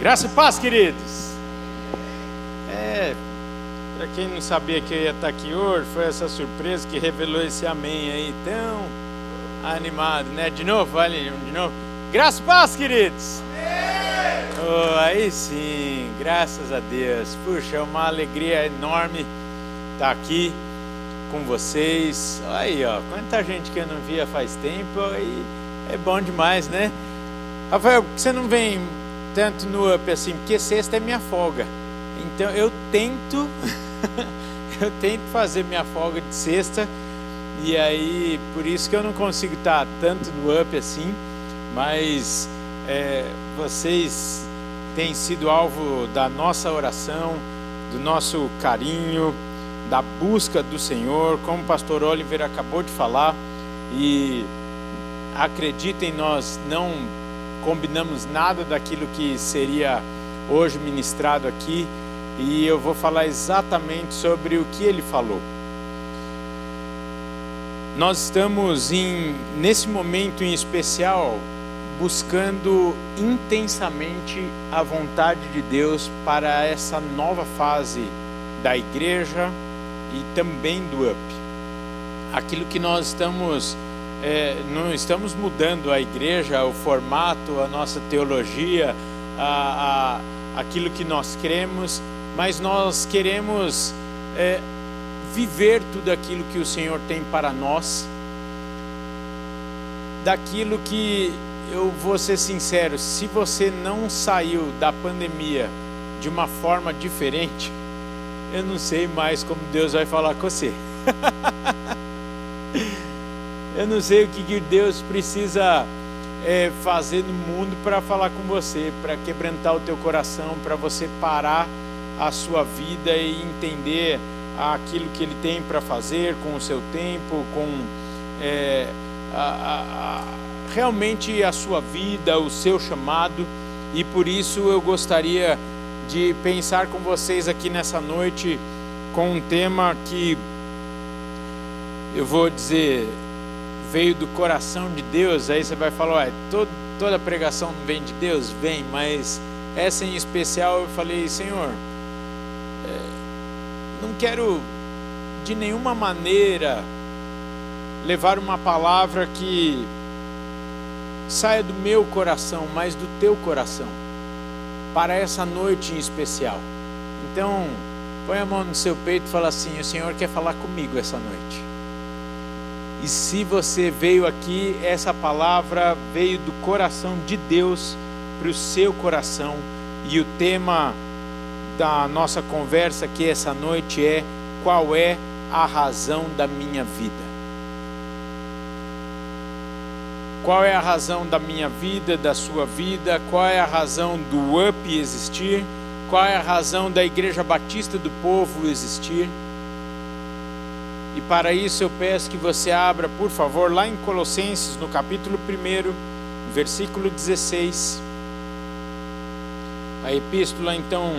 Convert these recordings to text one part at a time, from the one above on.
Graça e paz, queridos. É, para quem não sabia que eu ia estar aqui hoje, foi essa surpresa que revelou esse amém aí tão animado, né? De novo, vale, de novo. Graça e paz, queridos. Oh, aí sim, graças a Deus. Puxa, é uma alegria enorme estar aqui com vocês. Aí, ó, quanta gente que eu não via faz tempo e é bom demais, né? Rafael, por que você não vem tanto no up assim? Porque sexta é minha folga. Então eu tento, eu tento fazer minha folga de sexta. E aí, por isso que eu não consigo estar tanto no up assim. Mas é, vocês têm sido alvo da nossa oração, do nosso carinho, da busca do Senhor, como o pastor Oliver acabou de falar. E acreditem, nós não combinamos nada daquilo que seria hoje ministrado aqui e eu vou falar exatamente sobre o que ele falou. Nós estamos em nesse momento em especial buscando intensamente a vontade de Deus para essa nova fase da igreja e também do UP. Aquilo que nós estamos é, não estamos mudando a igreja, o formato, a nossa teologia, a, a aquilo que nós cremos, mas nós queremos é, viver tudo aquilo que o Senhor tem para nós, daquilo que eu vou ser sincero, se você não saiu da pandemia de uma forma diferente, eu não sei mais como Deus vai falar com você. Eu não sei o que Deus precisa é, fazer no mundo para falar com você, para quebrantar o teu coração, para você parar a sua vida e entender aquilo que Ele tem para fazer com o seu tempo, com é, a, a, realmente a sua vida, o seu chamado. E por isso eu gostaria de pensar com vocês aqui nessa noite com um tema que eu vou dizer veio do coração de Deus, aí você vai falar, ué, todo, toda pregação vem de Deus? Vem, mas essa em especial eu falei, Senhor, é, não quero de nenhuma maneira levar uma palavra que saia do meu coração, mas do teu coração, para essa noite em especial. Então, põe a mão no seu peito e fala assim: O Senhor quer falar comigo essa noite. E se você veio aqui, essa palavra veio do coração de Deus para o seu coração. E o tema da nossa conversa aqui essa noite é: qual é a razão da minha vida? Qual é a razão da minha vida, da sua vida? Qual é a razão do UP existir? Qual é a razão da Igreja Batista do Povo existir? E para isso eu peço que você abra, por favor, lá em Colossenses, no capítulo 1, versículo 16. A epístola então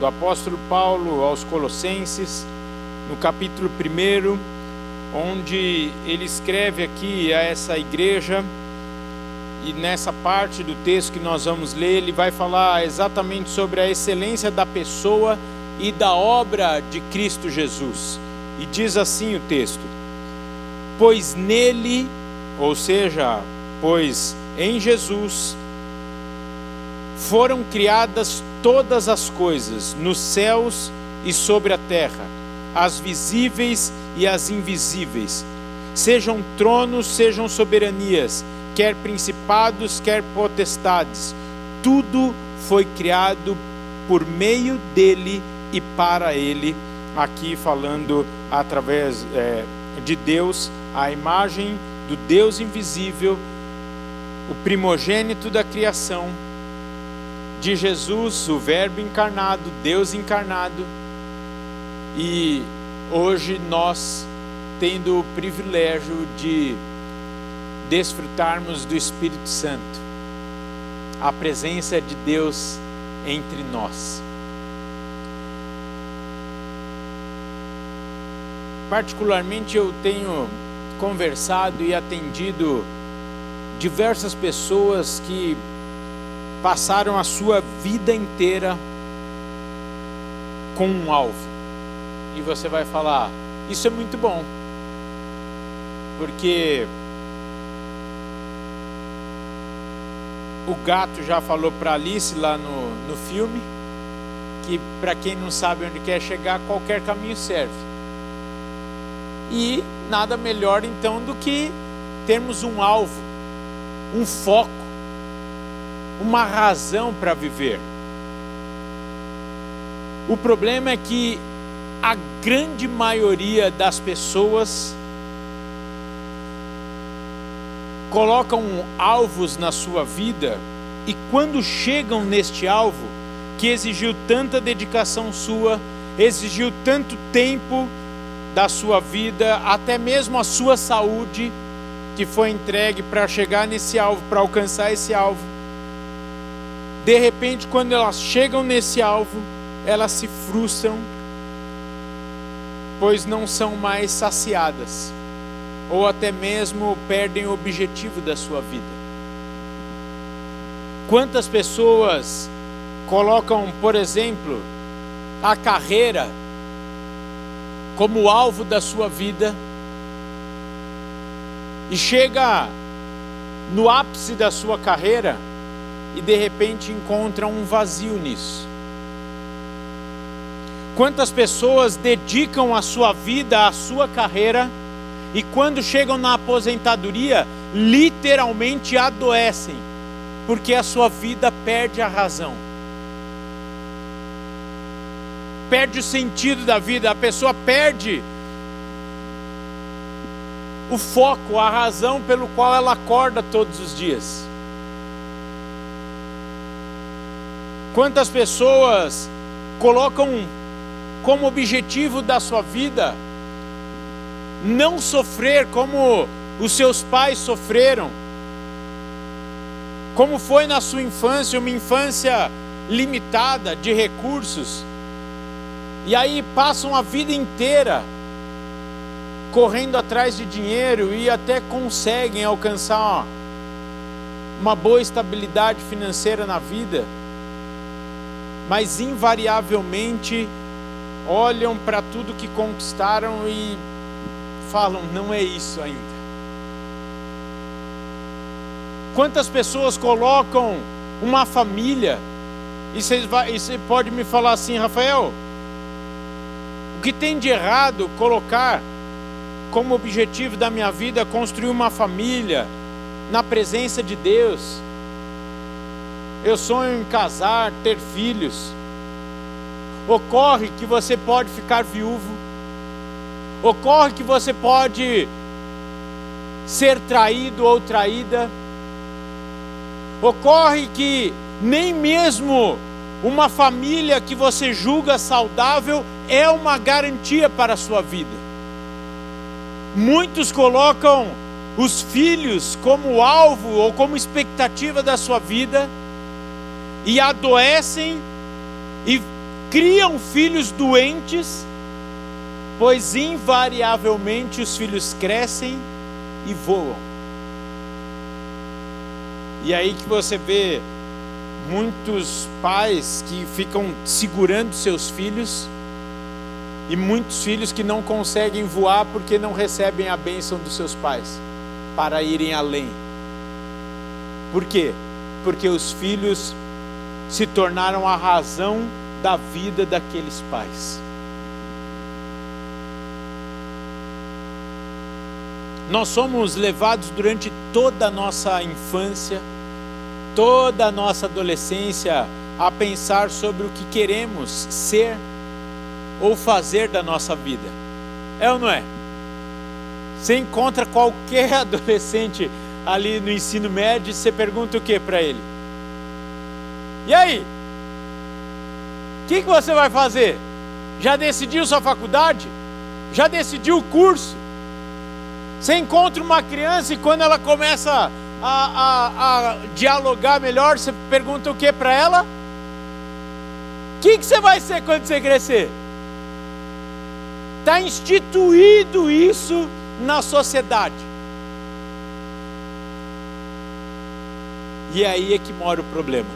do apóstolo Paulo aos Colossenses, no capítulo 1, onde ele escreve aqui a essa igreja, e nessa parte do texto que nós vamos ler, ele vai falar exatamente sobre a excelência da pessoa e da obra de Cristo Jesus. E diz assim o texto: Pois nele, ou seja, pois em Jesus, foram criadas todas as coisas, nos céus e sobre a terra, as visíveis e as invisíveis, sejam tronos, sejam soberanias, quer principados, quer potestades, tudo foi criado por meio dele e para ele aqui falando através é, de Deus, a imagem do Deus invisível, o primogênito da criação, de Jesus, o Verbo encarnado, Deus encarnado, e hoje nós tendo o privilégio de desfrutarmos do Espírito Santo, a presença de Deus entre nós. Particularmente eu tenho conversado e atendido diversas pessoas que passaram a sua vida inteira com um alvo. E você vai falar: Isso é muito bom, porque o gato já falou para Alice lá no, no filme que, para quem não sabe onde quer chegar, qualquer caminho serve. E nada melhor então do que termos um alvo, um foco, uma razão para viver. O problema é que a grande maioria das pessoas colocam alvos na sua vida e quando chegam neste alvo, que exigiu tanta dedicação sua, exigiu tanto tempo da sua vida, até mesmo a sua saúde, que foi entregue para chegar nesse alvo, para alcançar esse alvo. De repente, quando elas chegam nesse alvo, elas se frustram, pois não são mais saciadas, ou até mesmo perdem o objetivo da sua vida. Quantas pessoas colocam, por exemplo, a carreira como alvo da sua vida e chega no ápice da sua carreira e de repente encontra um vazio nisso. Quantas pessoas dedicam a sua vida à sua carreira e quando chegam na aposentadoria, literalmente adoecem, porque a sua vida perde a razão. Perde o sentido da vida, a pessoa perde o foco, a razão pelo qual ela acorda todos os dias. Quantas pessoas colocam como objetivo da sua vida não sofrer como os seus pais sofreram? Como foi na sua infância, uma infância limitada de recursos? E aí passam a vida inteira correndo atrás de dinheiro e até conseguem alcançar uma boa estabilidade financeira na vida, mas invariavelmente olham para tudo que conquistaram e falam: não é isso ainda. Quantas pessoas colocam uma família, e e você pode me falar assim, Rafael, que tem de errado colocar como objetivo da minha vida construir uma família na presença de Deus. Eu sonho em casar, ter filhos. Ocorre que você pode ficar viúvo. Ocorre que você pode ser traído ou traída. Ocorre que nem mesmo uma família que você julga saudável é uma garantia para a sua vida. Muitos colocam os filhos como alvo ou como expectativa da sua vida e adoecem e criam filhos doentes, pois invariavelmente os filhos crescem e voam. E aí que você vê muitos pais que ficam segurando seus filhos e muitos filhos que não conseguem voar porque não recebem a bênção dos seus pais para irem além. Por quê? Porque os filhos se tornaram a razão da vida daqueles pais. Nós somos levados durante toda a nossa infância, toda a nossa adolescência, a pensar sobre o que queremos ser ou fazer da nossa vida. É ou não é? Você encontra qualquer adolescente ali no ensino médio e você pergunta o que para ele? E aí? O que, que você vai fazer? Já decidiu sua faculdade? Já decidiu o curso? Você encontra uma criança e quando ela começa a, a, a dialogar melhor, você pergunta o que para ela? O que, que você vai ser quando você crescer? Está instituído isso na sociedade. E é aí é que mora o problema.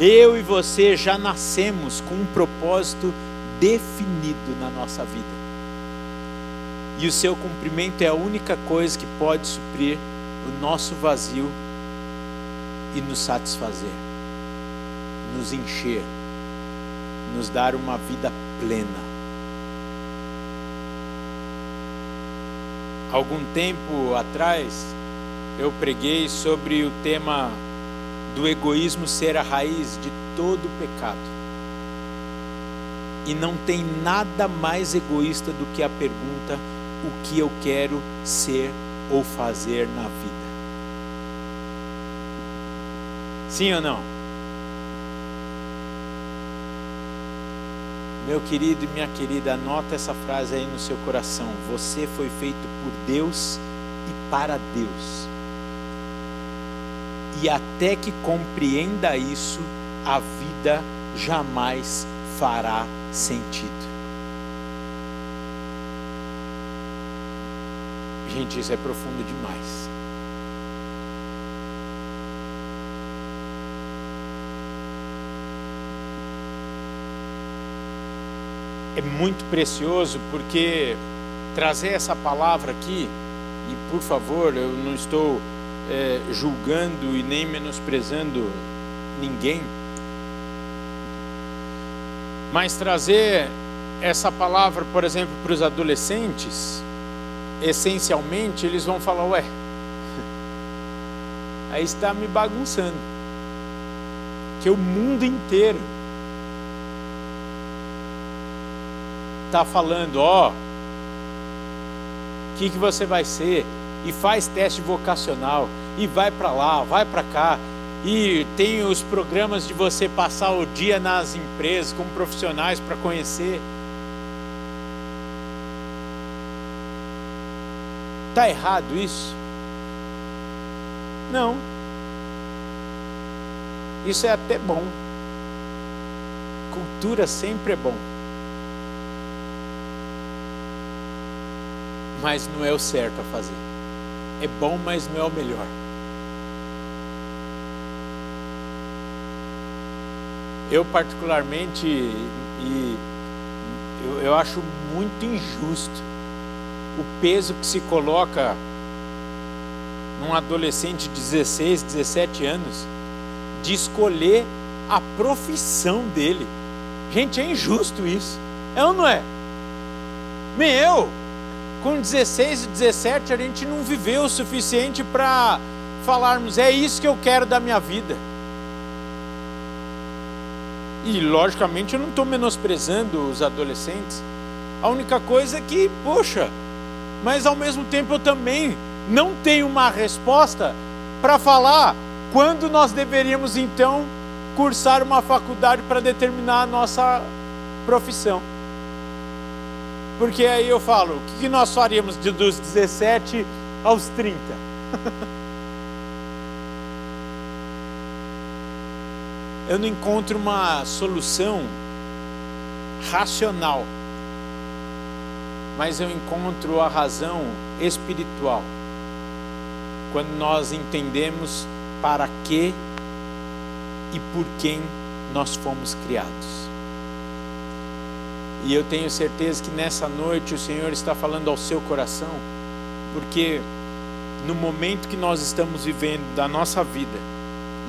Eu e você já nascemos com um propósito definido na nossa vida. E o seu cumprimento é a única coisa que pode suprir o nosso vazio e nos satisfazer, nos encher nos dar uma vida plena. Algum tempo atrás, eu preguei sobre o tema do egoísmo ser a raiz de todo pecado. E não tem nada mais egoísta do que a pergunta: o que eu quero ser ou fazer na vida? Sim ou não? Meu querido e minha querida, anota essa frase aí no seu coração. Você foi feito por Deus e para Deus. E até que compreenda isso, a vida jamais fará sentido. Gente, isso é profundo demais. É muito precioso porque trazer essa palavra aqui, e por favor, eu não estou é, julgando e nem menosprezando ninguém, mas trazer essa palavra, por exemplo, para os adolescentes, essencialmente eles vão falar: ué, aí está me bagunçando, que o mundo inteiro está falando: ó, o que, que você vai ser? E faz teste vocacional, e vai para lá, vai para cá, e tem os programas de você passar o dia nas empresas com profissionais para conhecer. Está errado isso? Não. Isso é até bom. Cultura sempre é bom. Mas não é o certo a fazer. É bom, mas não é o melhor. eu particularmente e eu, eu acho muito injusto o peso que se coloca num adolescente de 16, 17 anos de escolher a profissão dele. Gente, é injusto isso. É ou não é? Meu, com 16 e 17 a gente não viveu o suficiente para falarmos, é isso que eu quero da minha vida. E logicamente eu não estou menosprezando os adolescentes. A única coisa é que, poxa, mas ao mesmo tempo eu também não tenho uma resposta para falar quando nós deveríamos então cursar uma faculdade para determinar a nossa profissão. Porque aí eu falo, o que nós faríamos de, dos 17 aos 30? eu não encontro uma solução racional, mas eu encontro a razão espiritual. Quando nós entendemos para que e por quem nós fomos criados. E eu tenho certeza que nessa noite o Senhor está falando ao seu coração, porque no momento que nós estamos vivendo da nossa vida,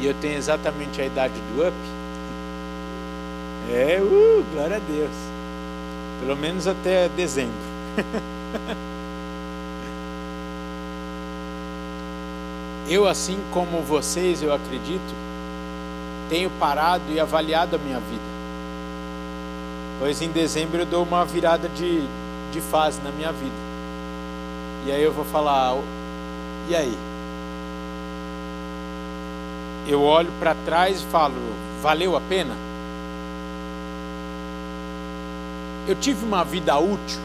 e eu tenho exatamente a idade do up, é, uh, glória a Deus. Pelo menos até dezembro. eu, assim como vocês, eu acredito, tenho parado e avaliado a minha vida. Pois em dezembro eu dou uma virada de, de fase na minha vida. E aí eu vou falar, e aí? eu olho para trás e falo: valeu a pena? Eu tive uma vida útil?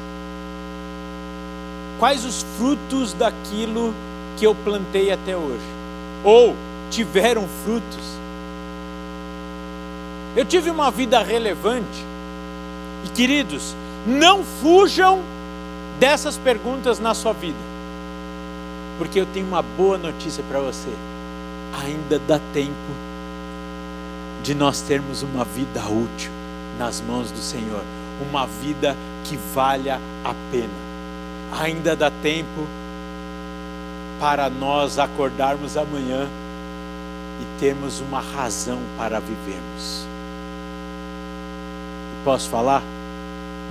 Quais os frutos daquilo que eu plantei até hoje? Ou tiveram frutos? Eu tive uma vida relevante? E queridos, não fujam dessas perguntas na sua vida, porque eu tenho uma boa notícia para você ainda dá tempo de nós termos uma vida útil nas mãos do Senhor, uma vida que valha a pena. Ainda dá tempo para nós acordarmos amanhã e termos uma razão para vivermos. Posso falar?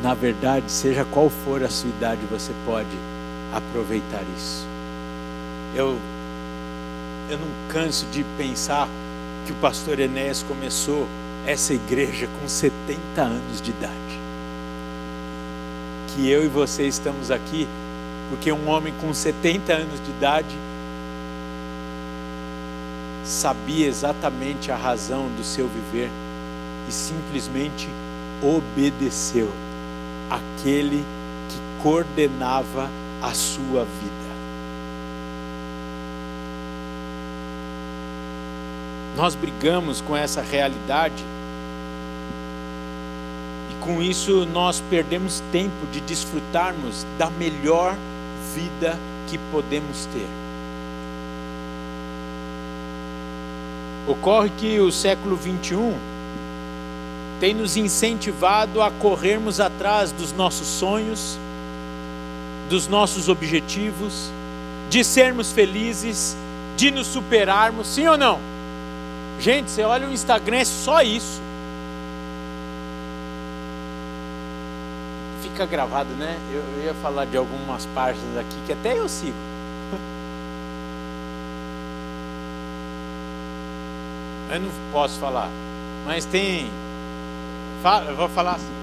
Na verdade, seja qual for a sua idade, você pode aproveitar isso. Eu, eu não canso de pensar que o pastor Enéas começou essa igreja com 70 anos de idade. Que eu e você estamos aqui porque um homem com 70 anos de idade sabia exatamente a razão do seu viver e simplesmente obedeceu aquele que coordenava a sua vida. Nós brigamos com essa realidade e com isso nós perdemos tempo de desfrutarmos da melhor vida que podemos ter. Ocorre que o século 21 tem nos incentivado a corrermos atrás dos nossos sonhos, dos nossos objetivos, de sermos felizes, de nos superarmos, sim ou não? Gente, você olha o Instagram, é só isso. Fica gravado, né? Eu, eu ia falar de algumas páginas aqui que até eu sigo. Eu não posso falar, mas tem eu vou falar assim.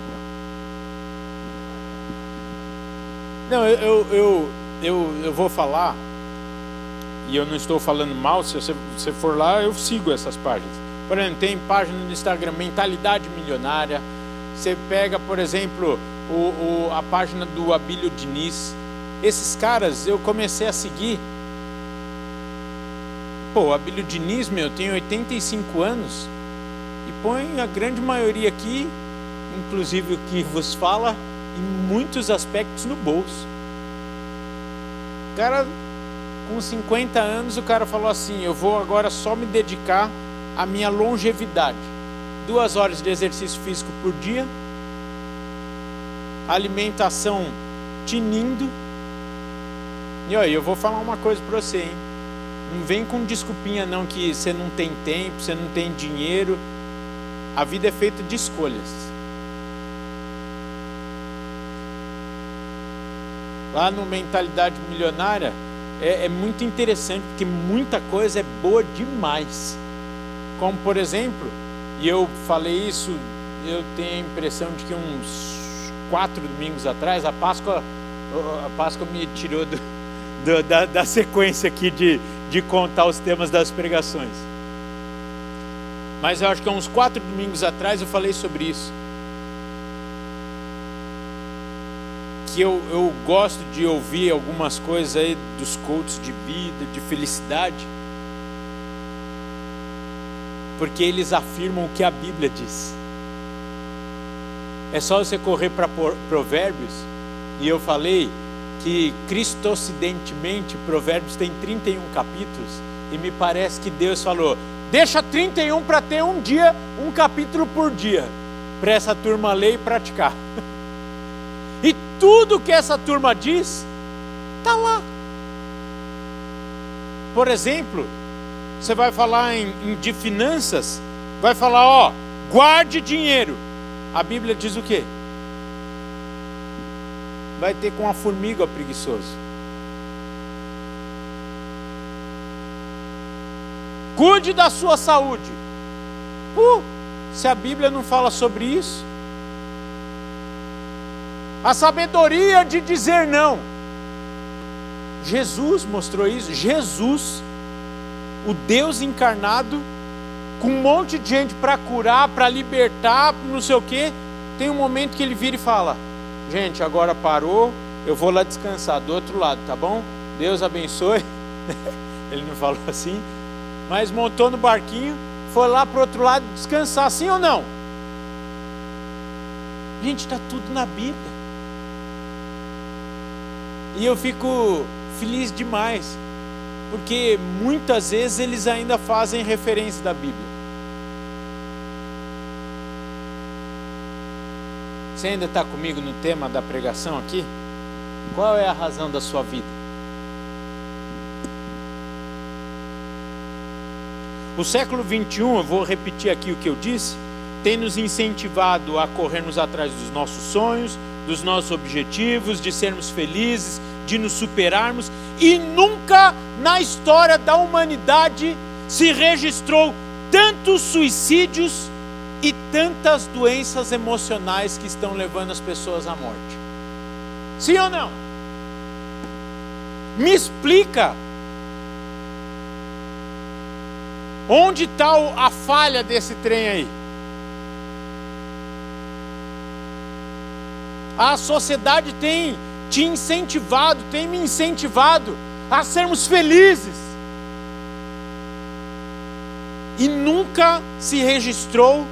Não, eu, eu, eu, eu, vou falar, e eu não estou falando mal, se você, você for lá, eu sigo essas páginas. Por exemplo, tem página no Instagram, Mentalidade Milionária. Você pega, por exemplo, o, o, a página do Abílio Diniz. Esses caras eu comecei a seguir. Pô, Abílio Diniz, meu, tem 85 anos põe a grande maioria aqui, inclusive o que vos fala, em muitos aspectos no bolso. O cara, com 50 anos, o cara falou assim: Eu vou agora só me dedicar à minha longevidade. Duas horas de exercício físico por dia, alimentação tinindo. E olha, eu vou falar uma coisa para você, hein? Não vem com desculpinha não que você não tem tempo, você não tem dinheiro. A vida é feita de escolhas. Lá no Mentalidade Milionária é, é muito interessante, porque muita coisa é boa demais. Como, por exemplo, e eu falei isso, eu tenho a impressão de que uns quatro domingos atrás, a Páscoa, a Páscoa me tirou do, do, da, da sequência aqui de, de contar os temas das pregações. Mas eu acho que há uns quatro domingos atrás eu falei sobre isso. Que eu, eu gosto de ouvir algumas coisas aí dos coaches de vida, de felicidade, porque eles afirmam o que a Bíblia diz. É só você correr para Provérbios, e eu falei que cristocidentemente Provérbios tem 31 capítulos, e me parece que Deus falou: Deixa 31 para ter um dia, um capítulo por dia, para essa turma ler e praticar. E tudo que essa turma diz, está lá. Por exemplo, você vai falar em, em, de finanças, vai falar, ó, guarde dinheiro. A Bíblia diz o quê? Vai ter com a formiga preguiçoso. Cuide da sua saúde. Uh, se a Bíblia não fala sobre isso. A sabedoria de dizer não. Jesus mostrou isso. Jesus, o Deus encarnado, com um monte de gente para curar, para libertar, não sei o quê. Tem um momento que ele vira e fala: Gente, agora parou, eu vou lá descansar do outro lado, tá bom? Deus abençoe. ele não falou assim, mas montou no barquinho, foi lá para o outro lado descansar, sim ou não? Gente, está tudo na Bíblia. E eu fico feliz demais, porque muitas vezes eles ainda fazem referência da Bíblia. Você ainda está comigo no tema da pregação aqui? Qual é a razão da sua vida? O século 21, eu vou repetir aqui o que eu disse, tem nos incentivado a corrermos atrás dos nossos sonhos, dos nossos objetivos, de sermos felizes, de nos superarmos, e nunca na história da humanidade se registrou tantos suicídios e tantas doenças emocionais que estão levando as pessoas à morte. Sim ou não? Me explica. Onde está a falha desse trem aí? A sociedade tem te incentivado, tem me incentivado a sermos felizes. E nunca se registrou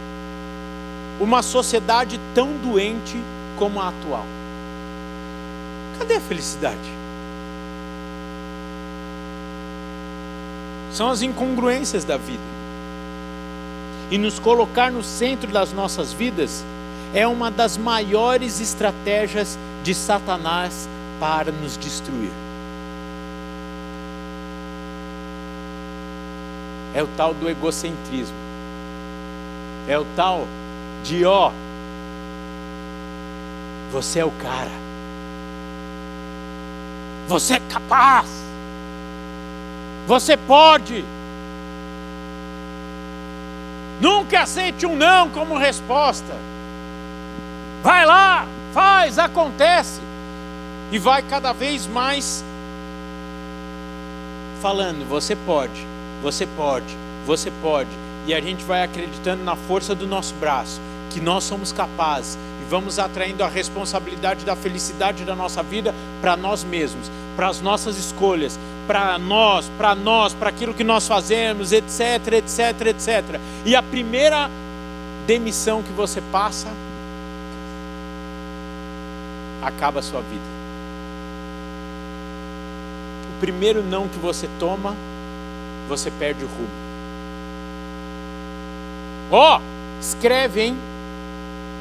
uma sociedade tão doente como a atual. Cadê a felicidade? São as incongruências da vida. E nos colocar no centro das nossas vidas é uma das maiores estratégias de Satanás para nos destruir. É o tal do egocentrismo. É o tal de ó, você é o cara. Você é capaz. Você pode. Nunca aceite um não como resposta. Vai lá, faz, acontece. E vai cada vez mais falando: você pode, você pode, você pode. E a gente vai acreditando na força do nosso braço, que nós somos capazes. E vamos atraindo a responsabilidade da felicidade da nossa vida para nós mesmos, para as nossas escolhas, para nós, para nós, para aquilo que nós fazemos, etc, etc, etc. E a primeira demissão que você passa acaba a sua vida. O primeiro não que você toma, você perde o rumo. Ó, oh, escreve, hein?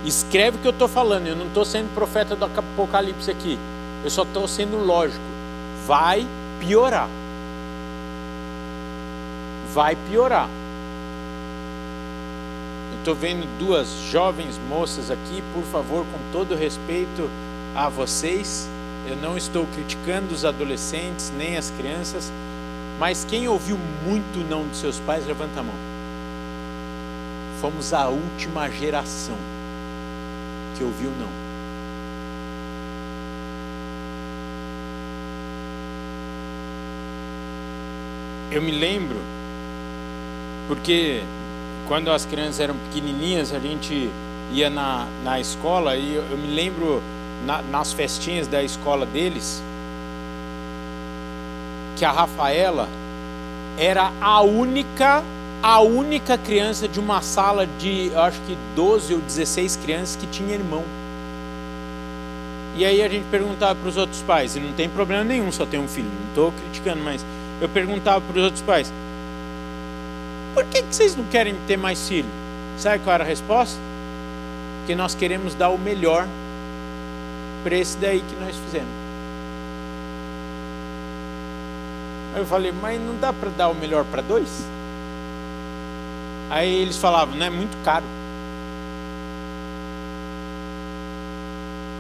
Escreve o que eu estou falando. Eu não estou sendo profeta do Apocalipse aqui. Eu só estou sendo lógico. Vai piorar. Vai piorar. Eu estou vendo duas jovens moças aqui, por favor, com todo respeito a vocês. Eu não estou criticando os adolescentes nem as crianças, mas quem ouviu muito não dos seus pais, levanta a mão. Fomos a última geração que ouviu não. Eu me lembro, porque quando as crianças eram pequenininhas, a gente ia na, na escola e eu, eu me lembro na, nas festinhas da escola deles, que a Rafaela era a única, a única criança de uma sala de, acho que 12 ou 16 crianças que tinha irmão. E aí a gente perguntava para os outros pais, e não tem problema nenhum, só tem um filho, não estou criticando, mas eu perguntava para os outros pais, por que, que vocês não querem ter mais filho? Sabe qual era a resposta? Que nós queremos dar o melhor para esse daí que nós fizemos. Aí eu falei, mas não dá para dar o melhor para dois? Aí eles falavam, não é muito caro.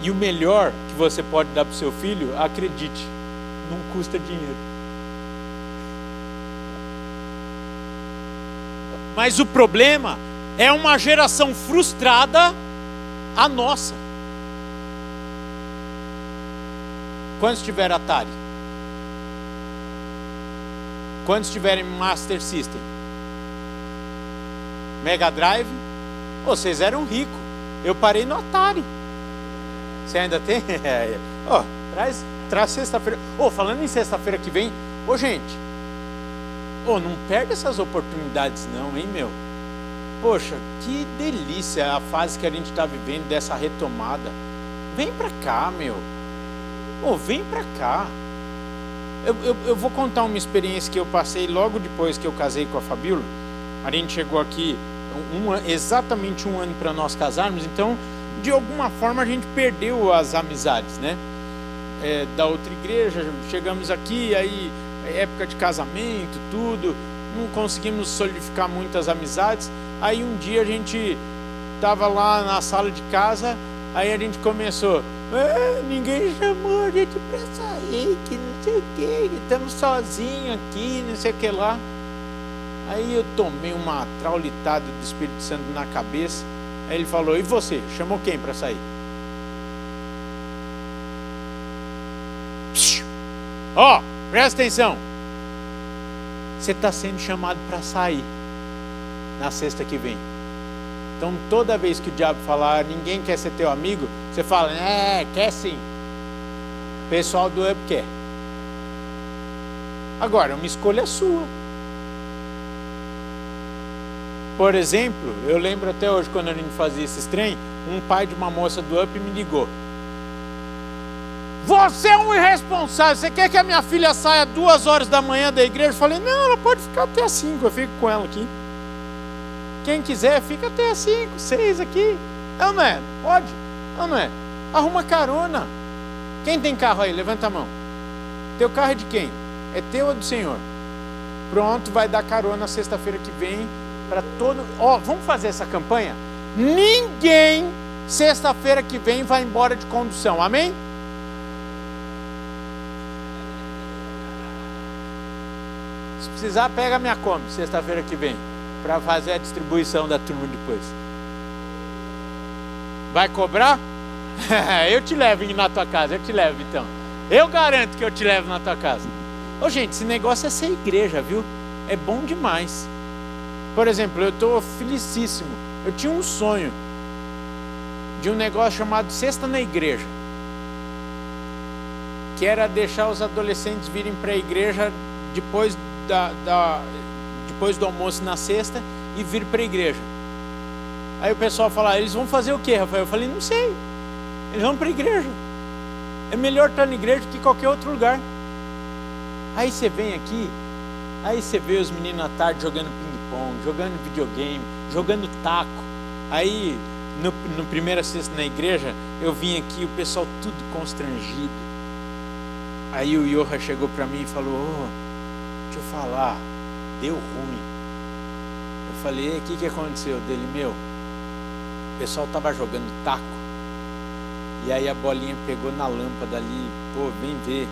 E o melhor que você pode dar para o seu filho, acredite, não custa dinheiro. Mas o problema é uma geração frustrada, a nossa. Quantos tiveram Atari? Quantos tiverem Master System? Mega Drive? vocês eram ricos. Eu parei no Atari. Você ainda tem? Oh, traz, traz sexta-feira. Oh, falando em sexta-feira que vem, ô oh, gente, oh, não perde essas oportunidades não, hein, meu? Poxa, que delícia a fase que a gente está vivendo dessa retomada. Vem pra cá, meu. Pô, vem para cá. Eu, eu, eu, vou contar uma experiência que eu passei logo depois que eu casei com a Fabíola. A gente chegou aqui um, exatamente um ano para nós casarmos, então de alguma forma a gente perdeu as amizades, né? É, da outra igreja, chegamos aqui, aí época de casamento, tudo, não conseguimos solidificar muitas amizades. Aí um dia a gente estava lá na sala de casa, aí a gente começou, ah, ninguém chamou a gente para sair, que não sei o que, estamos sozinhos aqui, não sei o que lá. Aí eu tomei uma traulitada do Espírito Santo na cabeça. Aí ele falou: E você? Chamou quem para sair? Ó, oh, presta atenção. Você está sendo chamado para sair na sexta que vem. Então, toda vez que o diabo falar, ninguém quer ser teu amigo, você fala, é, quer sim. O pessoal do up quer. Agora, uma escolha sua. Por exemplo, eu lembro até hoje quando a gente fazia esses trem, um pai de uma moça do UP me ligou. Você é um irresponsável, você quer que a minha filha saia duas horas da manhã da igreja? Eu falei, não, ela pode ficar até as cinco, eu fico com ela aqui. Quem quiser, fica até as cinco, seis aqui. É ou não é? Pode? É ou não é? Arruma carona. Quem tem carro aí? Levanta a mão. Teu carro é de quem? É teu ou do Senhor? Pronto, vai dar carona sexta-feira que vem para todo. Ó, oh, vamos fazer essa campanha? Ninguém sexta-feira que vem vai embora de condução. Amém? Se precisar, pega minha Kombi sexta-feira que vem para fazer a distribuição da turma depois. Vai cobrar? eu te levo na tua casa, eu te levo então. Eu garanto que eu te levo na tua casa. Ô gente, esse negócio é ser igreja, viu? É bom demais. Por exemplo, eu estou felicíssimo. Eu tinha um sonho de um negócio chamado Sexta na Igreja, que era deixar os adolescentes virem para a igreja depois, da, da, depois do almoço na sexta e vir para a igreja. Aí o pessoal fala, eles vão fazer o quê, Rafael? Eu falei, não sei. Eles vão para a igreja. É melhor estar na igreja que qualquer outro lugar. Aí você vem aqui, aí você vê os meninos à tarde jogando ping-pong, jogando videogame, jogando taco. Aí, no, no primeira sexta na igreja, eu vim aqui, o pessoal tudo constrangido. Aí o Yoha chegou para mim e falou: oh, Eu falar, deu ruim. Eu falei: O que, que aconteceu? Dele, meu, o pessoal tava jogando taco. E aí a bolinha pegou na lâmpada ali, pô, vem ver.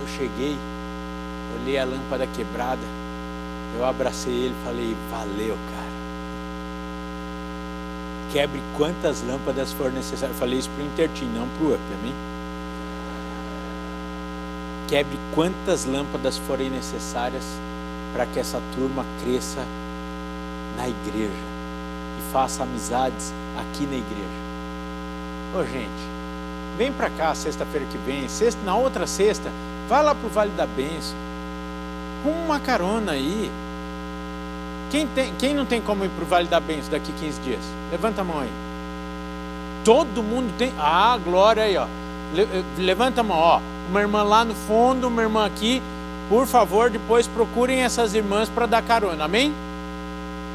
Eu cheguei, olhei a lâmpada quebrada eu abracei ele e falei: Valeu, cara. Quebre quantas lâmpadas for necessário. Eu falei isso para o Intertim, não para o UP, amém? Quebre quantas lâmpadas forem necessárias para que essa turma cresça na igreja e faça amizades aqui na igreja. Ô gente, vem para cá sexta-feira que vem, sexta, na outra sexta, vai lá para o Vale da Benção uma carona aí. Quem, tem, quem não tem como ir para o Vale da Benção daqui 15 dias? Levanta a mão aí. Todo mundo tem. Ah, glória aí, ó. Eh, levanta a mão, ó. Uma irmã lá no fundo, uma irmã aqui. Por favor, depois procurem essas irmãs para dar carona, amém?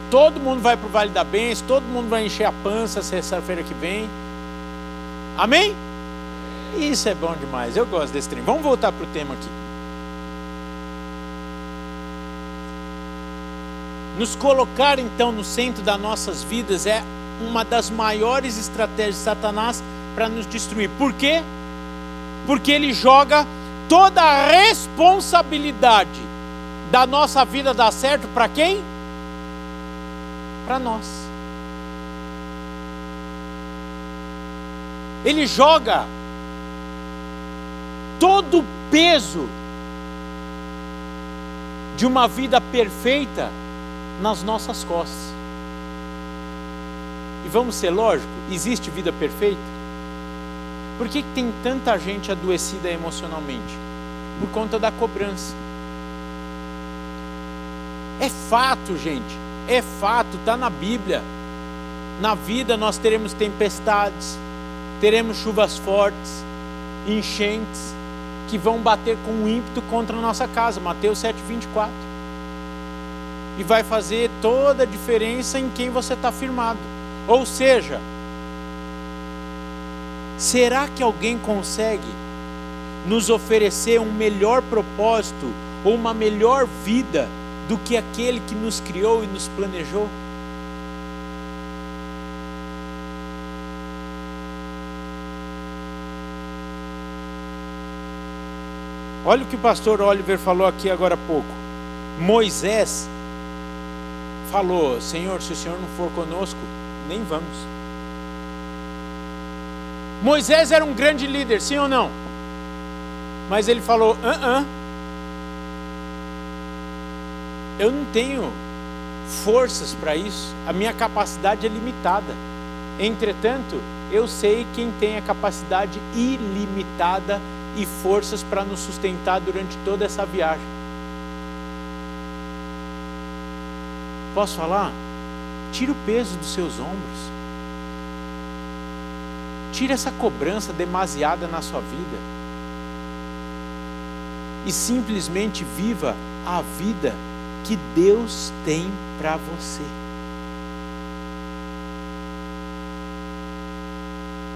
Todo mundo vai para o Vale da Benção, todo mundo vai encher a pança sexta-feira que vem. Amém? Isso é bom demais, eu gosto desse trem. Vamos voltar para o tema aqui. Nos colocar então no centro das nossas vidas é uma das maiores estratégias de Satanás para nos destruir. Por quê? Porque ele joga toda a responsabilidade da nossa vida dar certo para quem? Para nós. Ele joga todo o peso de uma vida perfeita nas nossas costas. E vamos ser lógico, existe vida perfeita? Por que tem tanta gente adoecida emocionalmente? Por conta da cobrança. É fato, gente, é fato, está na Bíblia. Na vida nós teremos tempestades, teremos chuvas fortes, enchentes, que vão bater com ímpeto contra a nossa casa. Mateus 7, 24 e vai fazer toda a diferença em quem você está firmado. Ou seja, Será que alguém consegue nos oferecer um melhor propósito ou uma melhor vida do que aquele que nos criou e nos planejou? Olha o que o pastor Oliver falou aqui agora há pouco. Moisés falou: Senhor, se o Senhor não for conosco, nem vamos. Moisés era um grande líder, sim ou não? Mas ele falou: ah, ah, eu não tenho forças para isso, a minha capacidade é limitada. Entretanto, eu sei quem tem a capacidade ilimitada e forças para nos sustentar durante toda essa viagem. Posso falar? Tira o peso dos seus ombros. Tira essa cobrança demasiada na sua vida. E simplesmente viva a vida que Deus tem para você.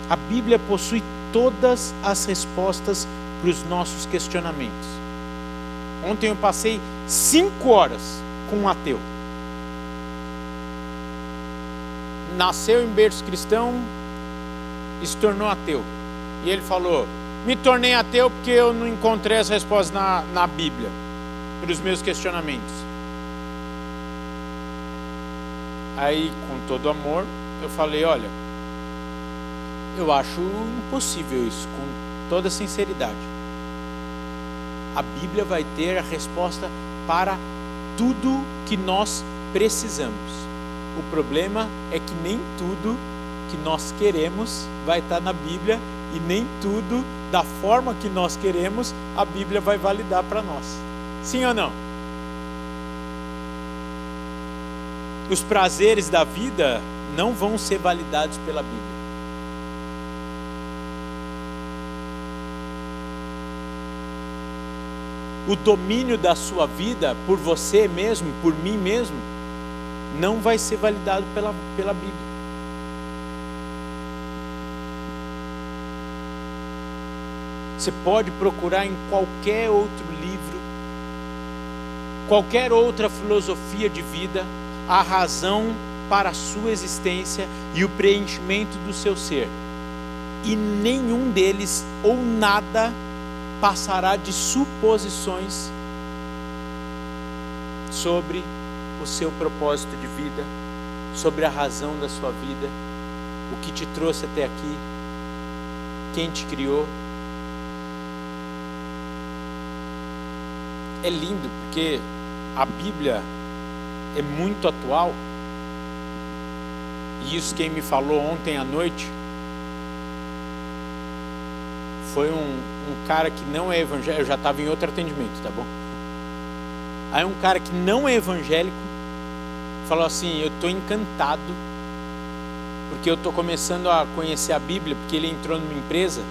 A Bíblia possui todas as respostas para os nossos questionamentos. Ontem eu passei cinco horas com um ateu. Nasceu em berço cristão e se tornou ateu. E ele falou: Me tornei ateu porque eu não encontrei as respostas na, na Bíblia para os meus questionamentos. Aí, com todo amor, eu falei: Olha, eu acho impossível isso, com toda sinceridade. A Bíblia vai ter a resposta para tudo que nós precisamos. O problema é que nem tudo que nós queremos vai estar na Bíblia e nem tudo da forma que nós queremos a Bíblia vai validar para nós. Sim ou não? Os prazeres da vida não vão ser validados pela Bíblia. o domínio da sua vida por você mesmo, por mim mesmo, não vai ser validado pela, pela Bíblia. Você pode procurar em qualquer outro livro, qualquer outra filosofia de vida, a razão para a sua existência e o preenchimento do seu ser. E nenhum deles ou nada passará de suposições sobre o seu propósito de vida, sobre a razão da sua vida, o que te trouxe até aqui, quem te criou. É lindo porque a Bíblia é muito atual. E isso quem me falou ontem à noite foi um, um cara que não é evangélico, eu já estava em outro atendimento, tá bom? Aí um cara que não é evangélico falou assim: Eu estou encantado, porque eu estou começando a conhecer a Bíblia, porque ele entrou numa empresa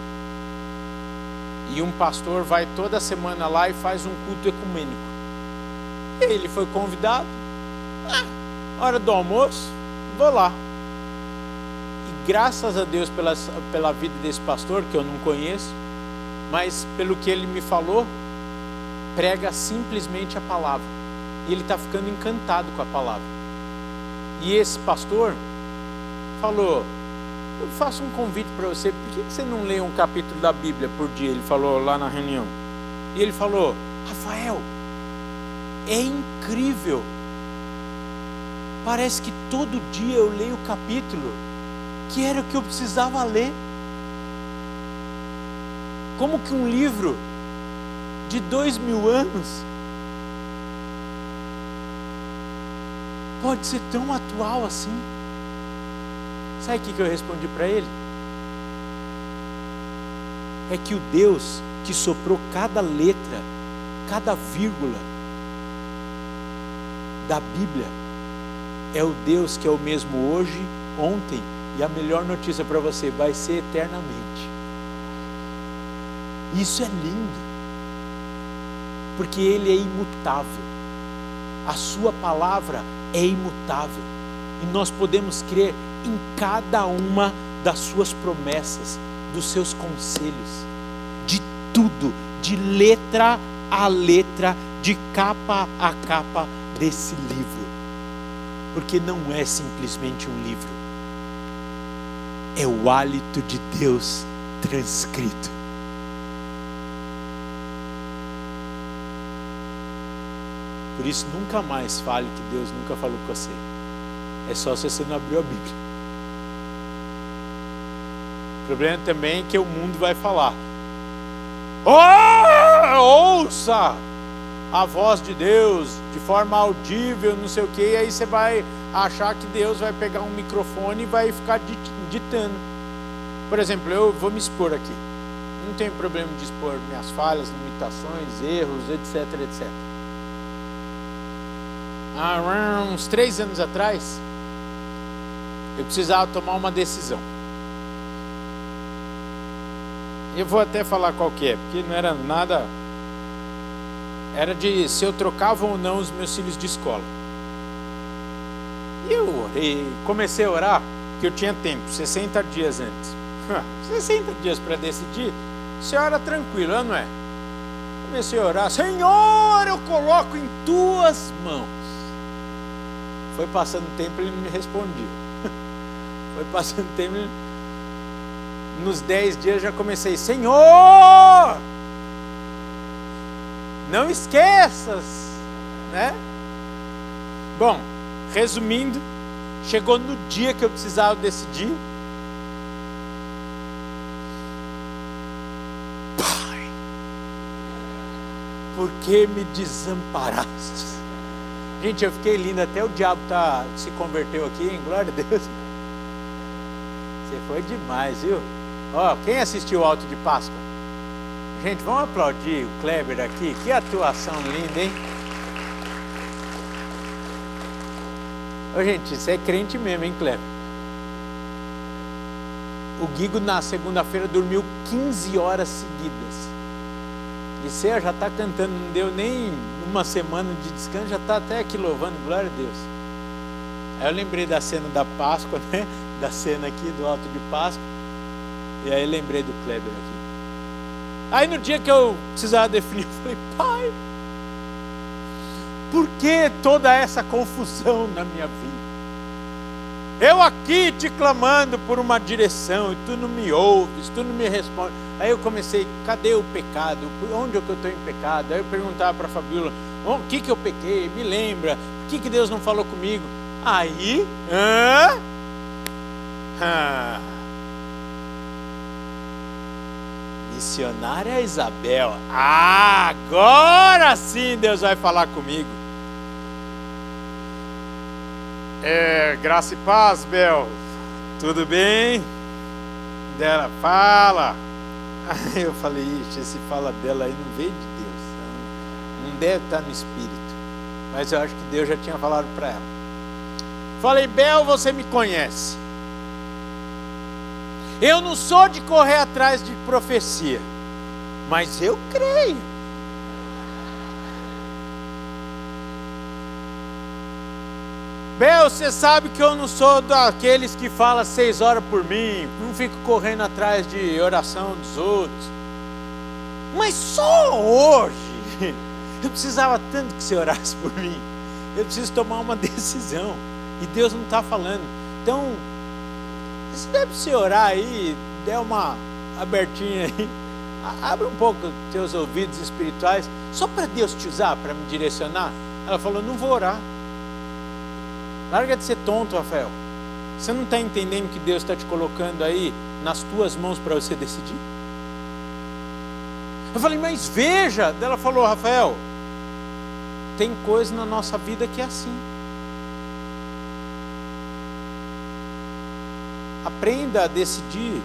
e um pastor vai toda semana lá e faz um culto ecumênico. Ele foi convidado, ah, hora do almoço, vou lá. E graças a Deus pela, pela vida desse pastor, que eu não conheço, mas pelo que ele me falou, prega simplesmente a palavra. E ele está ficando encantado com a palavra. E esse pastor falou: Eu faço um convite para você, por que você não lê um capítulo da Bíblia por dia? Ele falou lá na reunião. E ele falou: Rafael, é incrível. Parece que todo dia eu leio o capítulo que era o que eu precisava ler. Como que um livro de dois mil anos pode ser tão atual assim? Sabe o que eu respondi para ele? É que o Deus que soprou cada letra, cada vírgula da Bíblia, é o Deus que é o mesmo hoje, ontem e a melhor notícia para você vai ser eternamente. Isso é lindo, porque Ele é imutável, a Sua palavra é imutável, e nós podemos crer em cada uma das Suas promessas, dos seus conselhos, de tudo, de letra a letra, de capa a capa desse livro. Porque não é simplesmente um livro, é o hálito de Deus transcrito. Por isso, nunca mais fale que Deus nunca falou com você. É só se você não abriu a Bíblia. Problema também é que o mundo vai falar. Oh, ouça a voz de Deus de forma audível, não sei o que, e aí você vai achar que Deus vai pegar um microfone e vai ficar ditando. Por exemplo, eu vou me expor aqui. Não tenho problema de expor minhas falhas, limitações, erros, etc, etc. Há uns três anos atrás, eu precisava tomar uma decisão. Eu vou até falar qual que é, porque não era nada. Era de se eu trocava ou não os meus filhos de escola. E eu orei, comecei a orar, porque eu tinha tempo, 60 dias antes. 60 dias para decidir, senhora tranquila, não é? Comecei a orar, Senhor, eu coloco em tuas mãos. Foi passando tempo, ele me respondia. Foi passando tempo, ele nos dez dias já comecei, Senhor, não esqueças, né? Bom, resumindo, chegou no dia que eu precisava decidir. Pai, por que me desamparaste? Gente, eu fiquei lindo, até o diabo tá, se converteu aqui, em glória a Deus. Você foi demais, viu? Ó, quem assistiu o Alto de Páscoa? Gente, vamos aplaudir o Kleber aqui. Que atuação linda, hein? Ô, gente, isso é crente mesmo, hein, Kleber? O Guigo na segunda-feira dormiu 15 horas seguidas. E você já está cantando, não deu nem uma semana de descanso, já está até aqui louvando, glória a Deus. Aí eu lembrei da cena da Páscoa, né? Da cena aqui do Alto de Páscoa. E aí lembrei do Kleber aqui. Aí no dia que eu precisava definir, eu falei, pai, por que toda essa confusão na minha vida? Eu aqui te clamando por uma direção e tu não me ouves, tu não me responde. Aí eu comecei, cadê o pecado? Onde é que eu estou em pecado? Aí eu perguntava para a Fabiola, o que, que eu pequei? Me lembra, por que, que Deus não falou comigo? Aí, hã? hã? Missionária Isabel. Ah, agora sim Deus vai falar comigo. É, graça e paz, Bel. Tudo bem? Dela, fala. Aí eu falei, ixi, esse fala dela aí não veio de Deus. Não deve estar no espírito. Mas eu acho que Deus já tinha falado para ela. Falei, Bel, você me conhece. Eu não sou de correr atrás de profecia, mas eu creio. Bel, você sabe que eu não sou daqueles que fala seis horas por mim, não fico correndo atrás de oração dos outros. Mas só hoje, eu precisava tanto que você orasse por mim. Eu preciso tomar uma decisão. E Deus não está falando. Então, você deve se orar aí, der uma abertinha aí. Abre um pouco teus ouvidos espirituais, só para Deus te usar, para me direcionar. Ela falou: Não vou orar. Larga de ser tonto, Rafael. Você não está entendendo que Deus está te colocando aí nas tuas mãos para você decidir? Eu falei, mas veja. Ela falou, Rafael, tem coisa na nossa vida que é assim. Aprenda a decidir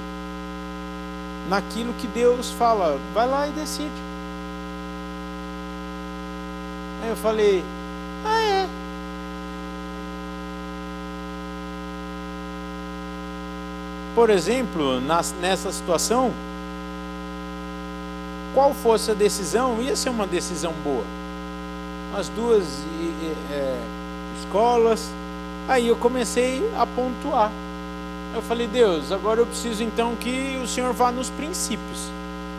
naquilo que Deus fala. Vai lá e decide. Aí eu falei: Ah, é. Por exemplo, nessa situação, qual fosse a decisão, ia ser uma decisão boa. As duas é, escolas, aí eu comecei a pontuar. Eu falei, Deus, agora eu preciso então que o Senhor vá nos princípios.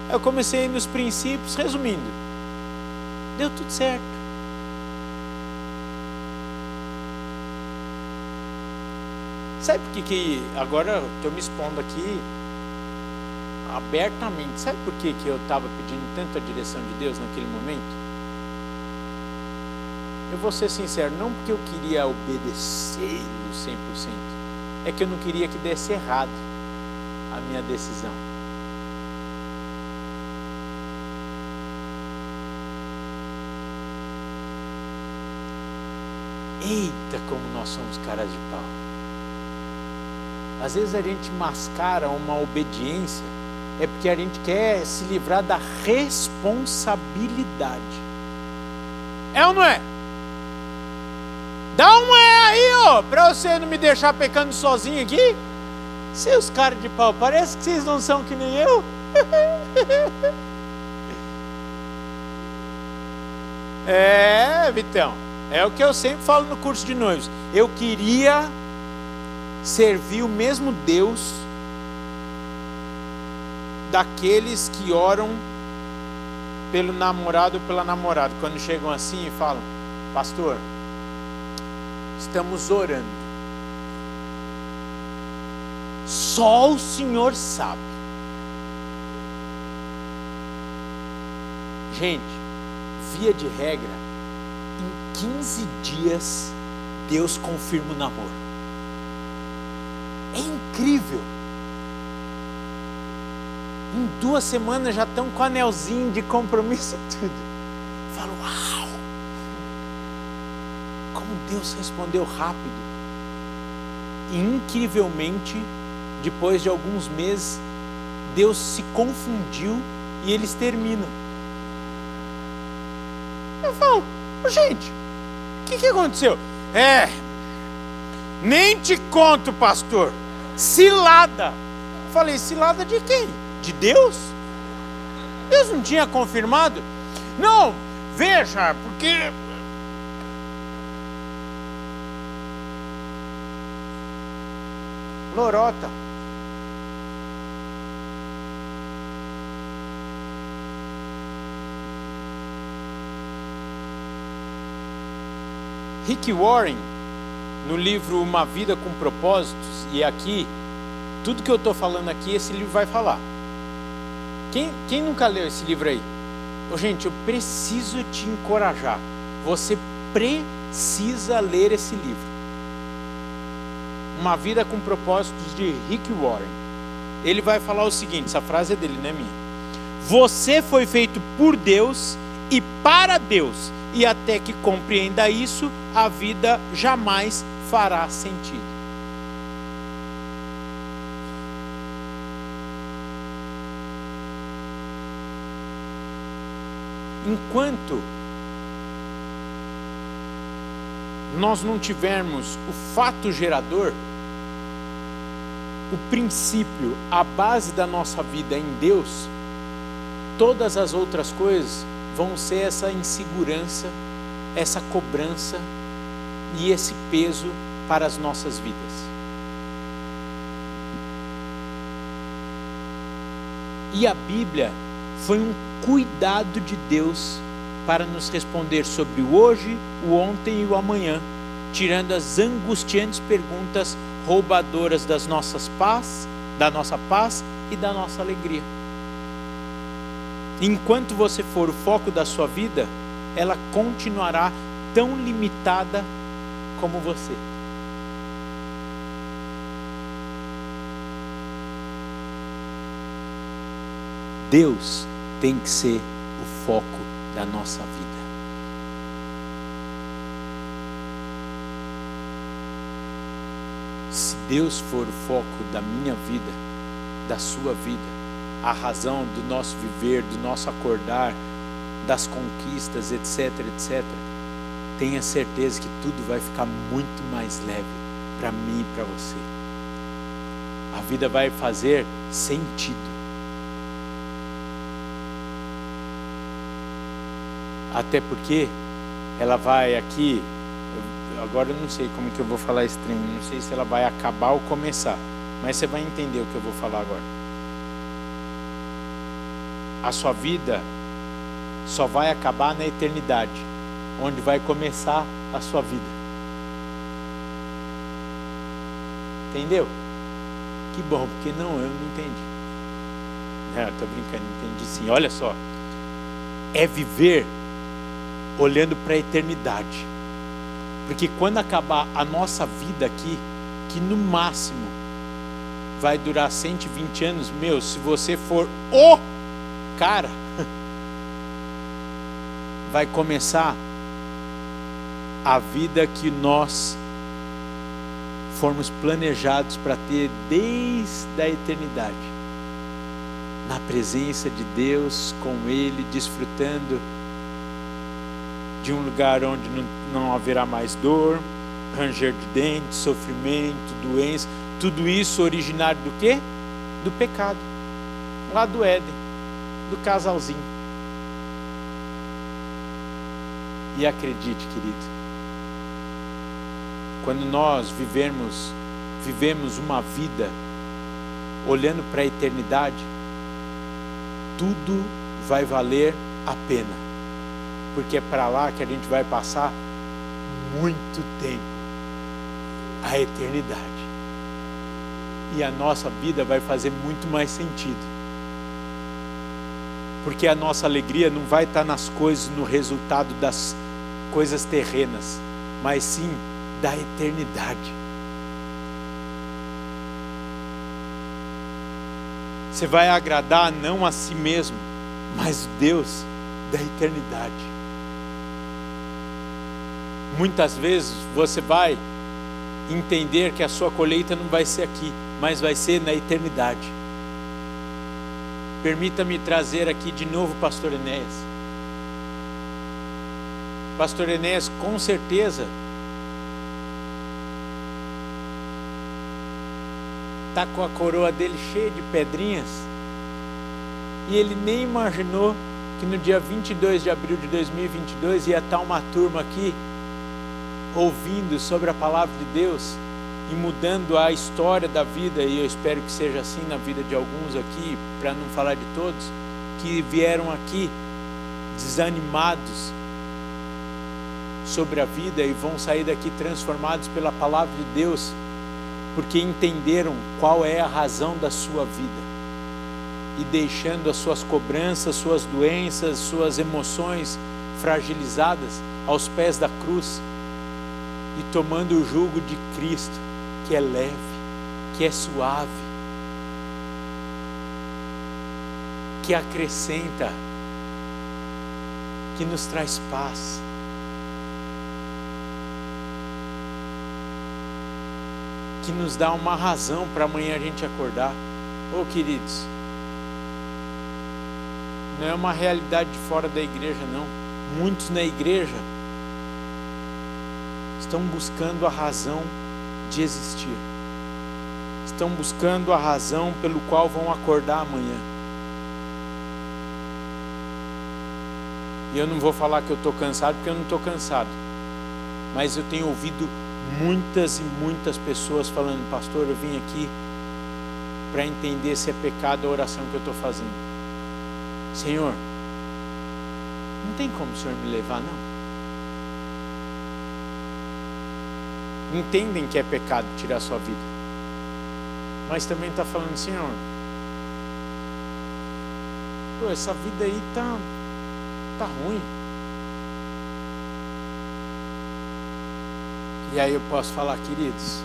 Eu comecei nos princípios, resumindo, deu tudo certo. Sabe por que, que agora estou me expondo aqui abertamente? Sabe por que, que eu estava pedindo tanto a direção de Deus naquele momento? Eu vou ser sincero, não porque eu queria obedecer-lo 100%, é que eu não queria que desse errado a minha decisão. Eita, como nós somos caras de pau. Às vezes a gente mascara uma obediência, é porque a gente quer se livrar da responsabilidade. É ou não é? Dá um é aí, ó, para você não me deixar pecando sozinho aqui. Seus caras de pau, parece que vocês não são que nem eu. é, Vitão, é o que eu sempre falo no curso de noivos. Eu queria servir o mesmo Deus daqueles que oram pelo namorado ou pela namorada, quando chegam assim e falam, pastor, estamos orando. Só o Senhor sabe. Gente, via de regra, em 15 dias, Deus confirma o namoro. É incrível. Em duas semanas já estão com anelzinho de compromisso e tudo. Falo, uau! Como Deus respondeu rápido. E, incrivelmente, depois de alguns meses, Deus se confundiu e eles terminam. Eu falo, gente, o que, que aconteceu? É, nem te conto, pastor. Cilada. Falei, cilada de quem? De Deus? Deus não tinha confirmado? Não, veja, porque. Lorota. Rick Warren, no livro Uma Vida com Propósitos, e aqui tudo que eu estou falando aqui, esse livro vai falar. Quem, quem nunca leu esse livro aí? Oh, gente, eu preciso te encorajar. Você precisa ler esse livro. Uma Vida com Propósitos de Rick Warren. Ele vai falar o seguinte: essa frase é dele, não é minha. Você foi feito por Deus e para Deus, e até que compreenda isso, a vida jamais fará sentido. enquanto nós não tivermos o fato gerador, o princípio, a base da nossa vida em Deus, todas as outras coisas vão ser essa insegurança, essa cobrança e esse peso para as nossas vidas. E a Bíblia foi um cuidado de Deus para nos responder sobre o hoje, o ontem e o amanhã, tirando as angustiantes perguntas roubadoras das nossas paz, da nossa paz e da nossa alegria. Enquanto você for o foco da sua vida, ela continuará tão limitada como você. Deus tem que ser o foco da nossa vida. Se Deus for o foco da minha vida, da sua vida, a razão do nosso viver, do nosso acordar, das conquistas, etc, etc, tenha certeza que tudo vai ficar muito mais leve para mim e para você. A vida vai fazer sentido. Até porque ela vai aqui, agora eu não sei como que eu vou falar esse trem, não sei se ela vai acabar ou começar, Mas você vai entender o que eu vou falar agora. A sua vida só vai acabar na eternidade, onde vai começar a sua vida. Entendeu? Que bom, porque não, eu não entendi. Não, tô brincando, entendi sim. Olha só. É viver olhando para a eternidade. Porque quando acabar a nossa vida aqui, que no máximo vai durar 120 anos, meu, se você for o cara, vai começar a vida que nós formos planejados para ter desde a eternidade. Na presença de Deus, com Ele, desfrutando de um lugar onde não, não haverá mais dor, ranger de dentes, sofrimento, doença, tudo isso originário do quê? Do pecado. Lá do Éden, do casalzinho. E acredite, querido, quando nós vivemos, vivemos uma vida olhando para a eternidade, tudo vai valer a pena. Porque é para lá que a gente vai passar muito tempo a eternidade. E a nossa vida vai fazer muito mais sentido. Porque a nossa alegria não vai estar nas coisas, no resultado das coisas terrenas, mas sim da eternidade. Você vai agradar não a si mesmo, mas Deus da eternidade. Muitas vezes você vai entender que a sua colheita não vai ser aqui, mas vai ser na eternidade. Permita-me trazer aqui de novo pastor Enéas. Pastor Enéas, com certeza, está com a coroa dele cheia de pedrinhas. E ele nem imaginou que no dia 22 de abril de 2022 ia estar uma turma aqui ouvindo sobre a palavra de Deus e mudando a história da vida, e eu espero que seja assim na vida de alguns aqui, para não falar de todos, que vieram aqui desanimados sobre a vida e vão sair daqui transformados pela palavra de Deus porque entenderam qual é a razão da sua vida. E deixando as suas cobranças, suas doenças, suas emoções fragilizadas aos pés da cruz e tomando o jugo de Cristo, que é leve, que é suave, que acrescenta, que nos traz paz. que nos dá uma razão para amanhã a gente acordar. Ô oh, queridos, não é uma realidade de fora da igreja, não. Muitos na igreja estão buscando a razão de existir, estão buscando a razão pelo qual vão acordar amanhã. E eu não vou falar que eu estou cansado, porque eu não estou cansado, mas eu tenho ouvido muitas e muitas pessoas falando, pastor, eu vim aqui para entender se é pecado a oração que eu estou fazendo. Senhor, não tem como o Senhor me levar, não. Entendem que é pecado tirar sua vida, mas também está falando, Senhor, pô, essa vida aí tá, tá ruim. E aí eu posso falar, queridos,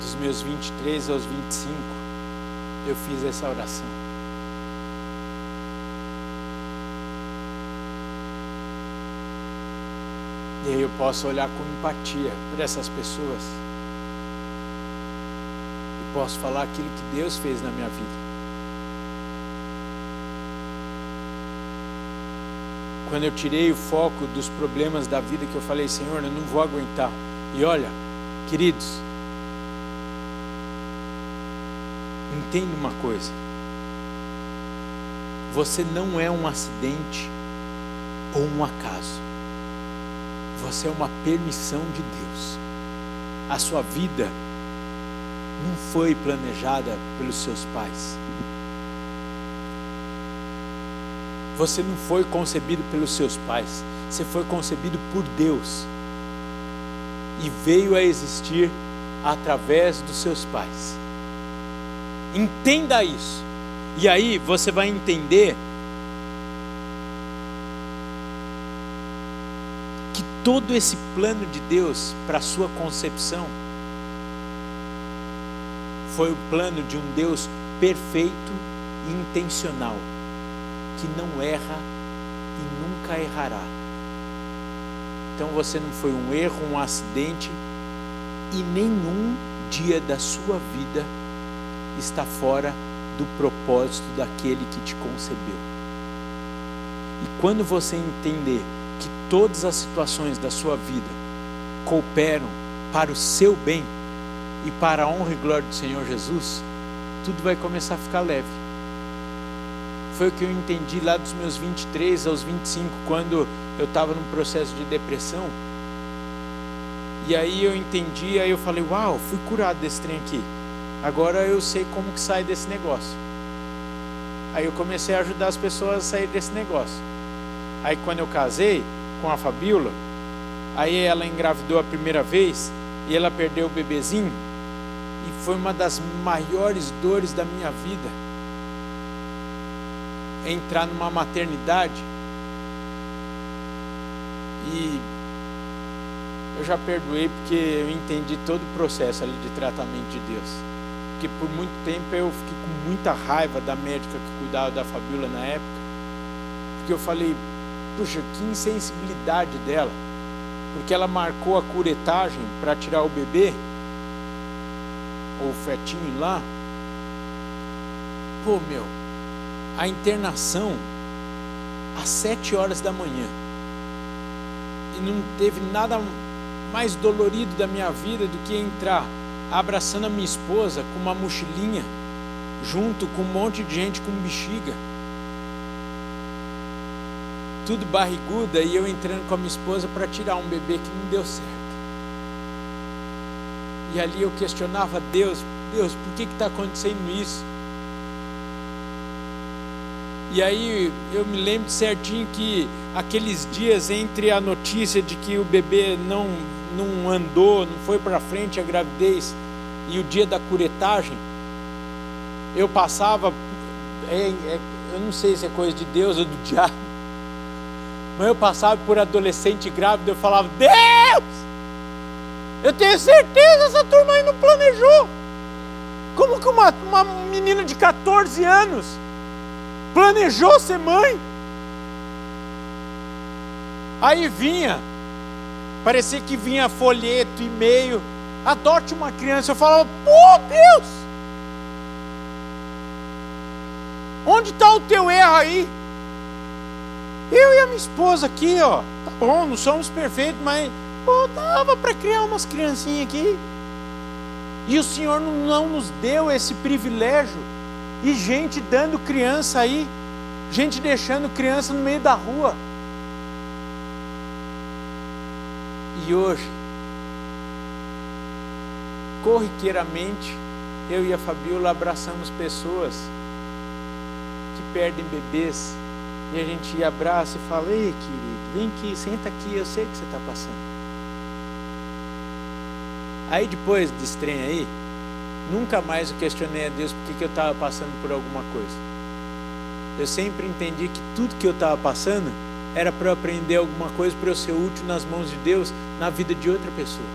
dos meus 23 aos 25, eu fiz essa oração. E aí eu posso olhar com empatia para essas pessoas. E posso falar aquilo que Deus fez na minha vida. Quando eu tirei o foco dos problemas da vida, que eu falei, Senhor, eu não vou aguentar. E olha, queridos, entenda uma coisa. Você não é um acidente ou um acaso. Você é uma permissão de Deus. A sua vida não foi planejada pelos seus pais. Você não foi concebido pelos seus pais, você foi concebido por Deus e veio a existir através dos seus pais. Entenda isso. E aí você vai entender que todo esse plano de Deus para a sua concepção foi o plano de um Deus perfeito e intencional, que não erra e nunca errará. Então você não foi um erro, um acidente, e nenhum dia da sua vida está fora do propósito daquele que te concebeu. E quando você entender que todas as situações da sua vida cooperam para o seu bem e para a honra e glória do Senhor Jesus, tudo vai começar a ficar leve. Foi o que eu entendi lá dos meus 23 aos 25, quando eu estava num processo de depressão e aí eu entendi, aí eu falei, uau, fui curado desse trem aqui. Agora eu sei como que sai desse negócio. Aí eu comecei a ajudar as pessoas a sair desse negócio. Aí quando eu casei com a Fabiola, aí ela engravidou a primeira vez e ela perdeu o bebezinho e foi uma das maiores dores da minha vida entrar numa maternidade e eu já perdoei porque eu entendi todo o processo ali de tratamento de Deus. Porque por muito tempo eu fiquei com muita raiva da médica que cuidava da Fabiola na época. Porque eu falei, puxa, que insensibilidade dela. Porque ela marcou a curetagem para tirar o bebê, ou o fetinho lá. Pô, meu, a internação às sete horas da manhã. E não teve nada mais dolorido da minha vida do que entrar abraçando a minha esposa com uma mochilinha, junto com um monte de gente com bexiga. Tudo barriguda e eu entrando com a minha esposa para tirar um bebê que não deu certo. E ali eu questionava Deus, Deus, por que está acontecendo isso? E aí eu me lembro certinho que aqueles dias entre a notícia de que o bebê não não andou, não foi para frente a gravidez e o dia da curetagem, eu passava, é, é, eu não sei se é coisa de Deus ou do diabo, mas eu passava por adolescente grávida, eu falava, Deus, eu tenho certeza essa turma aí não planejou. Como que uma, uma menina de 14 anos planejou ser mãe? Aí vinha Parecia que vinha folheto, e-mail. Adote uma criança. Eu falava, pô, Deus! Onde está o teu erro aí? Eu e a minha esposa aqui, ó. Tá bom, não somos perfeitos, mas pô, dava para criar umas criancinhas aqui. E o Senhor não nos deu esse privilégio. E gente dando criança aí, gente deixando criança no meio da rua. E hoje, corriqueiramente, eu e a Fabiola abraçamos pessoas que perdem bebês e a gente abraça e fala: Ei, querido, vem aqui, senta aqui, eu sei que você está passando. Aí depois desse trem aí, nunca mais eu questionei a Deus porque que eu estava passando por alguma coisa. Eu sempre entendi que tudo que eu estava passando era para eu aprender alguma coisa, para eu ser útil nas mãos de Deus, na vida de outra pessoa.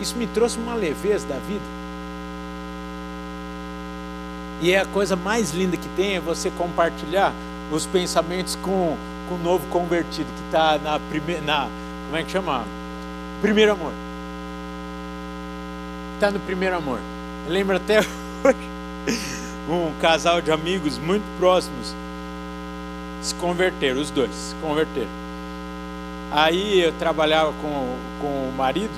Isso me trouxe uma leveza da vida. E é a coisa mais linda que tem é você compartilhar os pensamentos com, com o novo convertido que está na primeira, na como é que chama? Primeiro amor. Está no primeiro amor. Eu lembro até hoje um casal de amigos muito próximos se converteram, os dois se converteram. Aí eu trabalhava com, com o marido,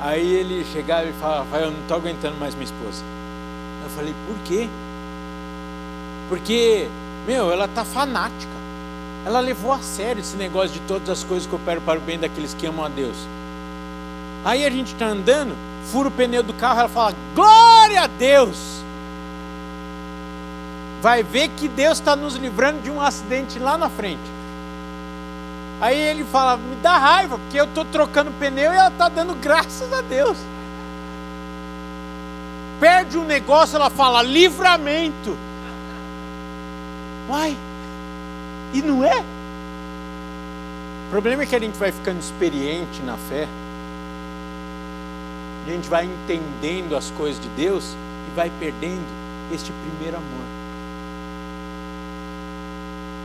aí ele chegava e falava, eu não estou aguentando mais minha esposa. Eu falei, por quê? Porque, meu, ela está fanática. Ela levou a sério esse negócio de todas as coisas que operam para o bem daqueles que amam a Deus. Aí a gente está andando, fura o pneu do carro, ela fala: Glória a Deus! Vai ver que Deus está nos livrando de um acidente lá na frente. Aí ele fala: Me dá raiva, porque eu estou trocando pneu e ela está dando graças a Deus. Perde um negócio, ela fala: Livramento. Uai, e não é? O problema é que a gente vai ficando experiente na fé, a gente vai entendendo as coisas de Deus e vai perdendo este primeiro amor.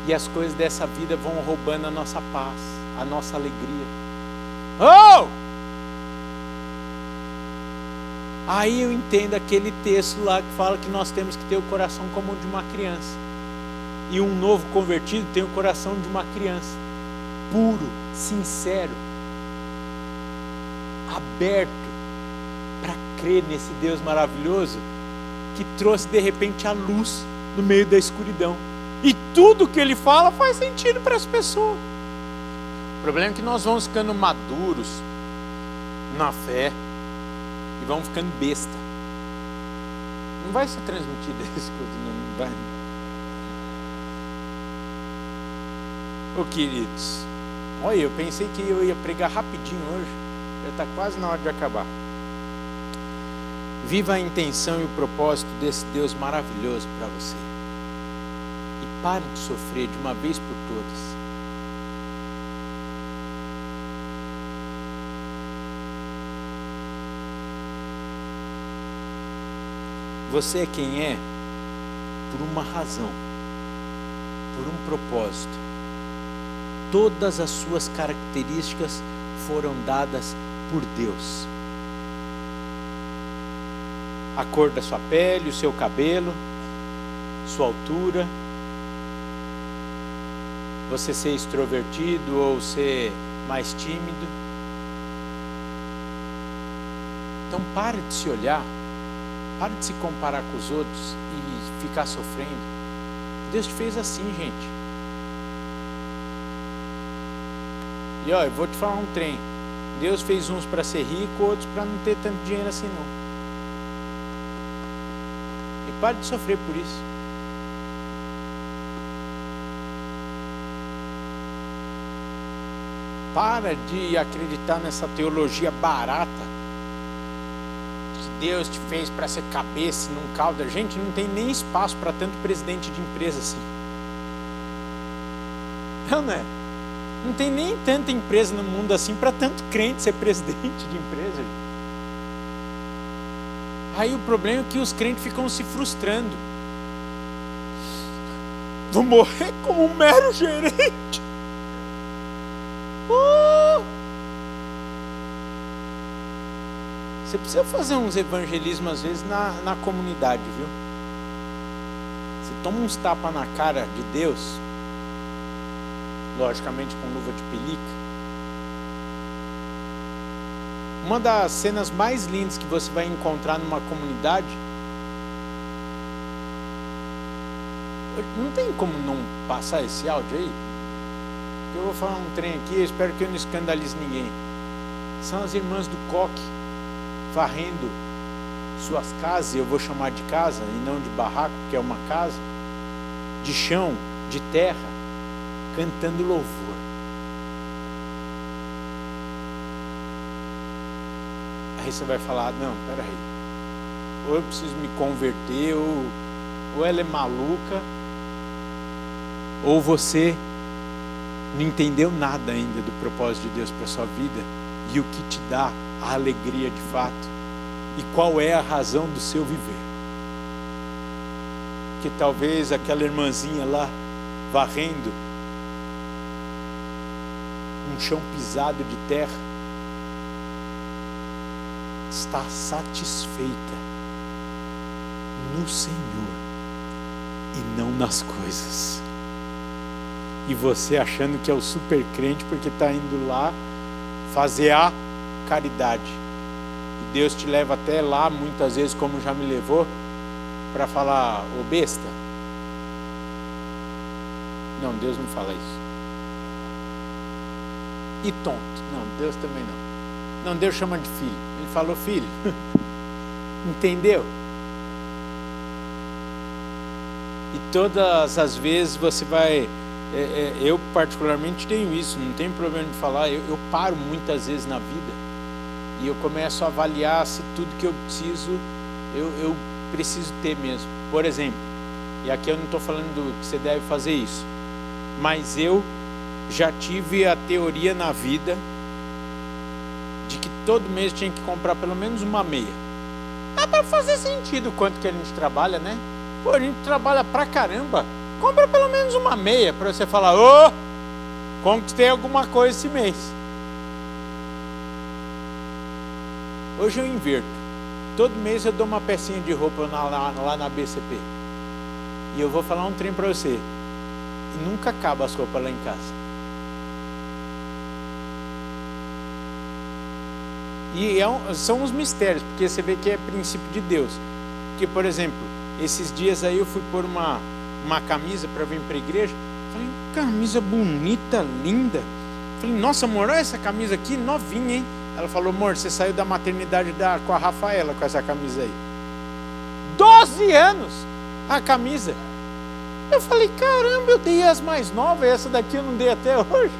E as coisas dessa vida vão roubando a nossa paz, a nossa alegria. Oh! Aí eu entendo aquele texto lá que fala que nós temos que ter o coração como o de uma criança. E um novo convertido tem o coração de uma criança, puro, sincero, aberto para crer nesse Deus maravilhoso que trouxe de repente a luz no meio da escuridão. E tudo que ele fala faz sentido para as pessoas. O problema é que nós vamos ficando maduros na fé e vamos ficando besta. Não vai ser transmitido isso, não vai. Ô queridos, olha, eu pensei que eu ia pregar rapidinho hoje, já está quase na hora de acabar. Viva a intenção e o propósito desse Deus maravilhoso para você. E pare de sofrer de uma vez por todas. Você é quem é por uma razão, por um propósito. Todas as suas características foram dadas por Deus. A cor da sua pele, o seu cabelo, sua altura, você ser extrovertido ou ser mais tímido. Então pare de se olhar Pare de se comparar com os outros e ficar sofrendo. Deus te fez assim, gente. E ó, eu vou te falar um trem. Deus fez uns para ser rico, outros para não ter tanto dinheiro assim não. E pare de sofrer por isso. Para de acreditar nessa teologia barata Deus te fez para ser cabeça num caldo. Gente, não tem nem espaço para tanto presidente de empresa assim. Não, não é? Não tem nem tanta empresa no mundo assim para tanto crente ser presidente de empresa. Aí o problema é que os crentes ficam se frustrando. Vou morrer como um mero gerente. Você precisa fazer uns evangelismos às vezes na, na comunidade, viu? Você toma uns tapas na cara de Deus, logicamente com luva de pelica. Uma das cenas mais lindas que você vai encontrar numa comunidade. Não tem como não passar esse áudio aí? Eu vou falar um trem aqui, espero que eu não escandalize ninguém. São as irmãs do coque varrendo suas casas, eu vou chamar de casa e não de barraco, que é uma casa, de chão, de terra, cantando louvor. Aí você vai falar: não, peraí, ou eu preciso me converter, ou, ou ela é maluca, ou você não entendeu nada ainda do propósito de Deus para sua vida e o que te dá a alegria de fato e qual é a razão do seu viver. Que talvez aquela irmãzinha lá varrendo um chão pisado de terra está satisfeita no Senhor e não nas coisas. E você achando que é o super crente porque está indo lá fazer a caridade. E Deus te leva até lá, muitas vezes, como já me levou, para falar, ô besta. Não, Deus não fala isso. E tonto. Não, Deus também não. Não, Deus chama de filho. Ele falou filho. Entendeu? E todas as vezes você vai. É, é, eu, particularmente, tenho isso, não tem problema de falar. Eu, eu paro muitas vezes na vida e eu começo a avaliar se tudo que eu preciso, eu, eu preciso ter mesmo. Por exemplo, e aqui eu não estou falando que você deve fazer isso, mas eu já tive a teoria na vida de que todo mês tinha que comprar pelo menos uma meia. Dá para fazer sentido quanto que a gente trabalha, né? Pô, a gente trabalha pra caramba. Compra pelo menos uma meia para você falar, ô, oh, conquistei alguma coisa esse mês. Hoje eu inverto. Todo mês eu dou uma pecinha de roupa lá, lá, lá na BCP. E eu vou falar um trem para você. E nunca acaba as roupas lá em casa. E é um, são os mistérios, porque você vê que é princípio de Deus. Porque, por exemplo, esses dias aí eu fui pôr uma, uma camisa para vir para a igreja. Falei, camisa bonita, linda. Falei, nossa, amor, olha essa camisa aqui, novinha, hein? Ela falou, amor, você saiu da maternidade da, com a Rafaela com essa camisa aí. Doze anos a camisa. Eu falei, caramba, eu dei as mais novas, essa daqui eu não dei até hoje.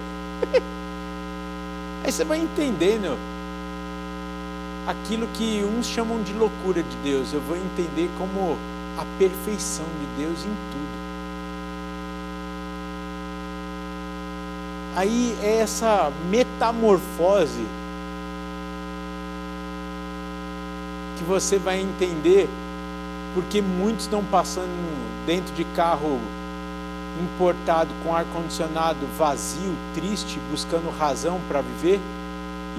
Aí você vai entendendo aquilo que uns chamam de loucura de Deus, eu vou entender como a perfeição de Deus em tudo. Aí é essa metamorfose que você vai entender porque muitos estão passando dentro de carro importado com ar condicionado vazio, triste, buscando razão para viver,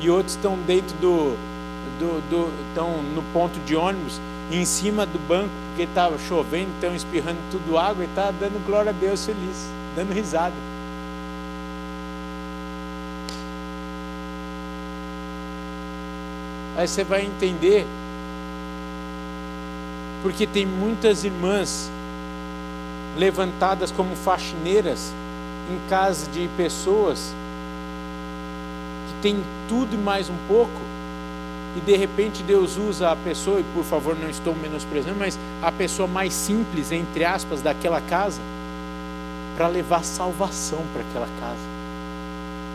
e outros estão dentro do, do, do estão no ponto de ônibus em cima do banco porque estava chovendo, estão espirrando tudo água e está dando glória a Deus feliz, dando risada. Aí você vai entender porque tem muitas irmãs levantadas como faxineiras em casa de pessoas que têm tudo e mais um pouco, e de repente Deus usa a pessoa, e por favor não estou menosprezando, mas a pessoa mais simples, entre aspas, daquela casa, para levar salvação para aquela casa.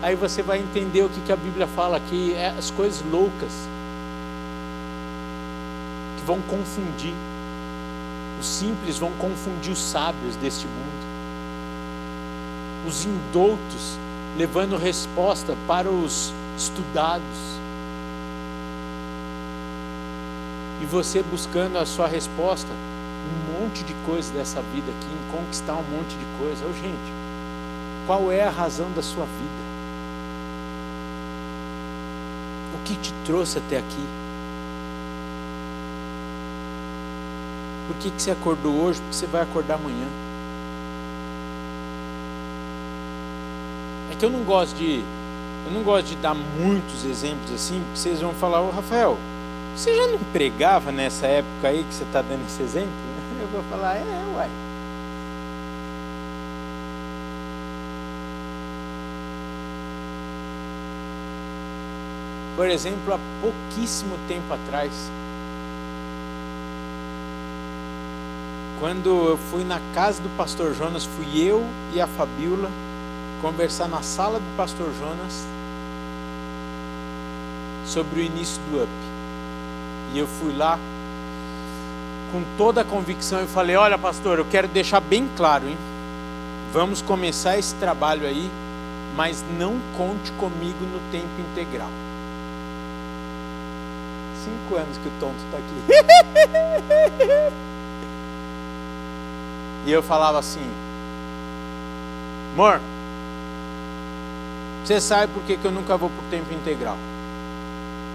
Aí você vai entender o que, que a Bíblia fala aqui, é as coisas loucas que vão confundir. Os simples vão confundir os sábios deste mundo. Os indoutos levando resposta para os estudados. E você buscando a sua resposta, um monte de coisa dessa vida aqui, em conquistar um monte de coisa. Ô, gente, qual é a razão da sua vida? O que te trouxe até aqui? Por que, que você acordou hoje? Porque você vai acordar amanhã. É que eu não gosto de. Eu não gosto de dar muitos exemplos assim, porque vocês vão falar, ô Rafael, você já não pregava nessa época aí que você está dando esse exemplo? Eu vou falar, é, uai. Por exemplo, há pouquíssimo tempo atrás, Quando eu fui na casa do pastor Jonas, fui eu e a Fabiola conversar na sala do pastor Jonas sobre o início do UP. E eu fui lá com toda a convicção e falei: Olha, pastor, eu quero deixar bem claro, hein? Vamos começar esse trabalho aí, mas não conte comigo no tempo integral. Cinco anos que o tonto está aqui. E eu falava assim: Amor, você sabe por que, que eu nunca vou por tempo integral?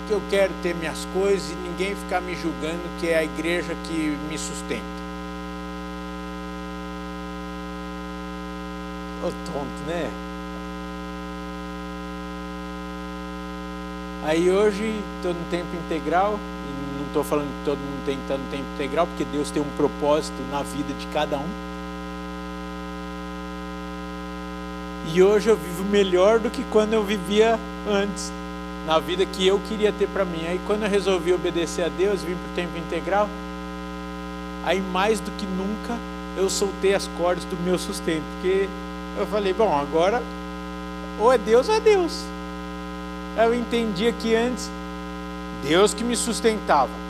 Que eu quero ter minhas coisas e ninguém ficar me julgando que é a igreja que me sustenta. Ô tonto, né? Aí hoje estou no tempo integral, estou falando que todo mundo tem que estar no tempo integral, porque Deus tem um propósito na vida de cada um. E hoje eu vivo melhor do que quando eu vivia antes. na vida que eu queria ter para mim. Aí quando eu resolvi obedecer a Deus, vim para o tempo integral, aí mais do que nunca eu soltei as cordas do meu sustento, porque eu falei, bom, agora ou é Deus ou é Deus. Eu entendia que antes Deus que me sustentava,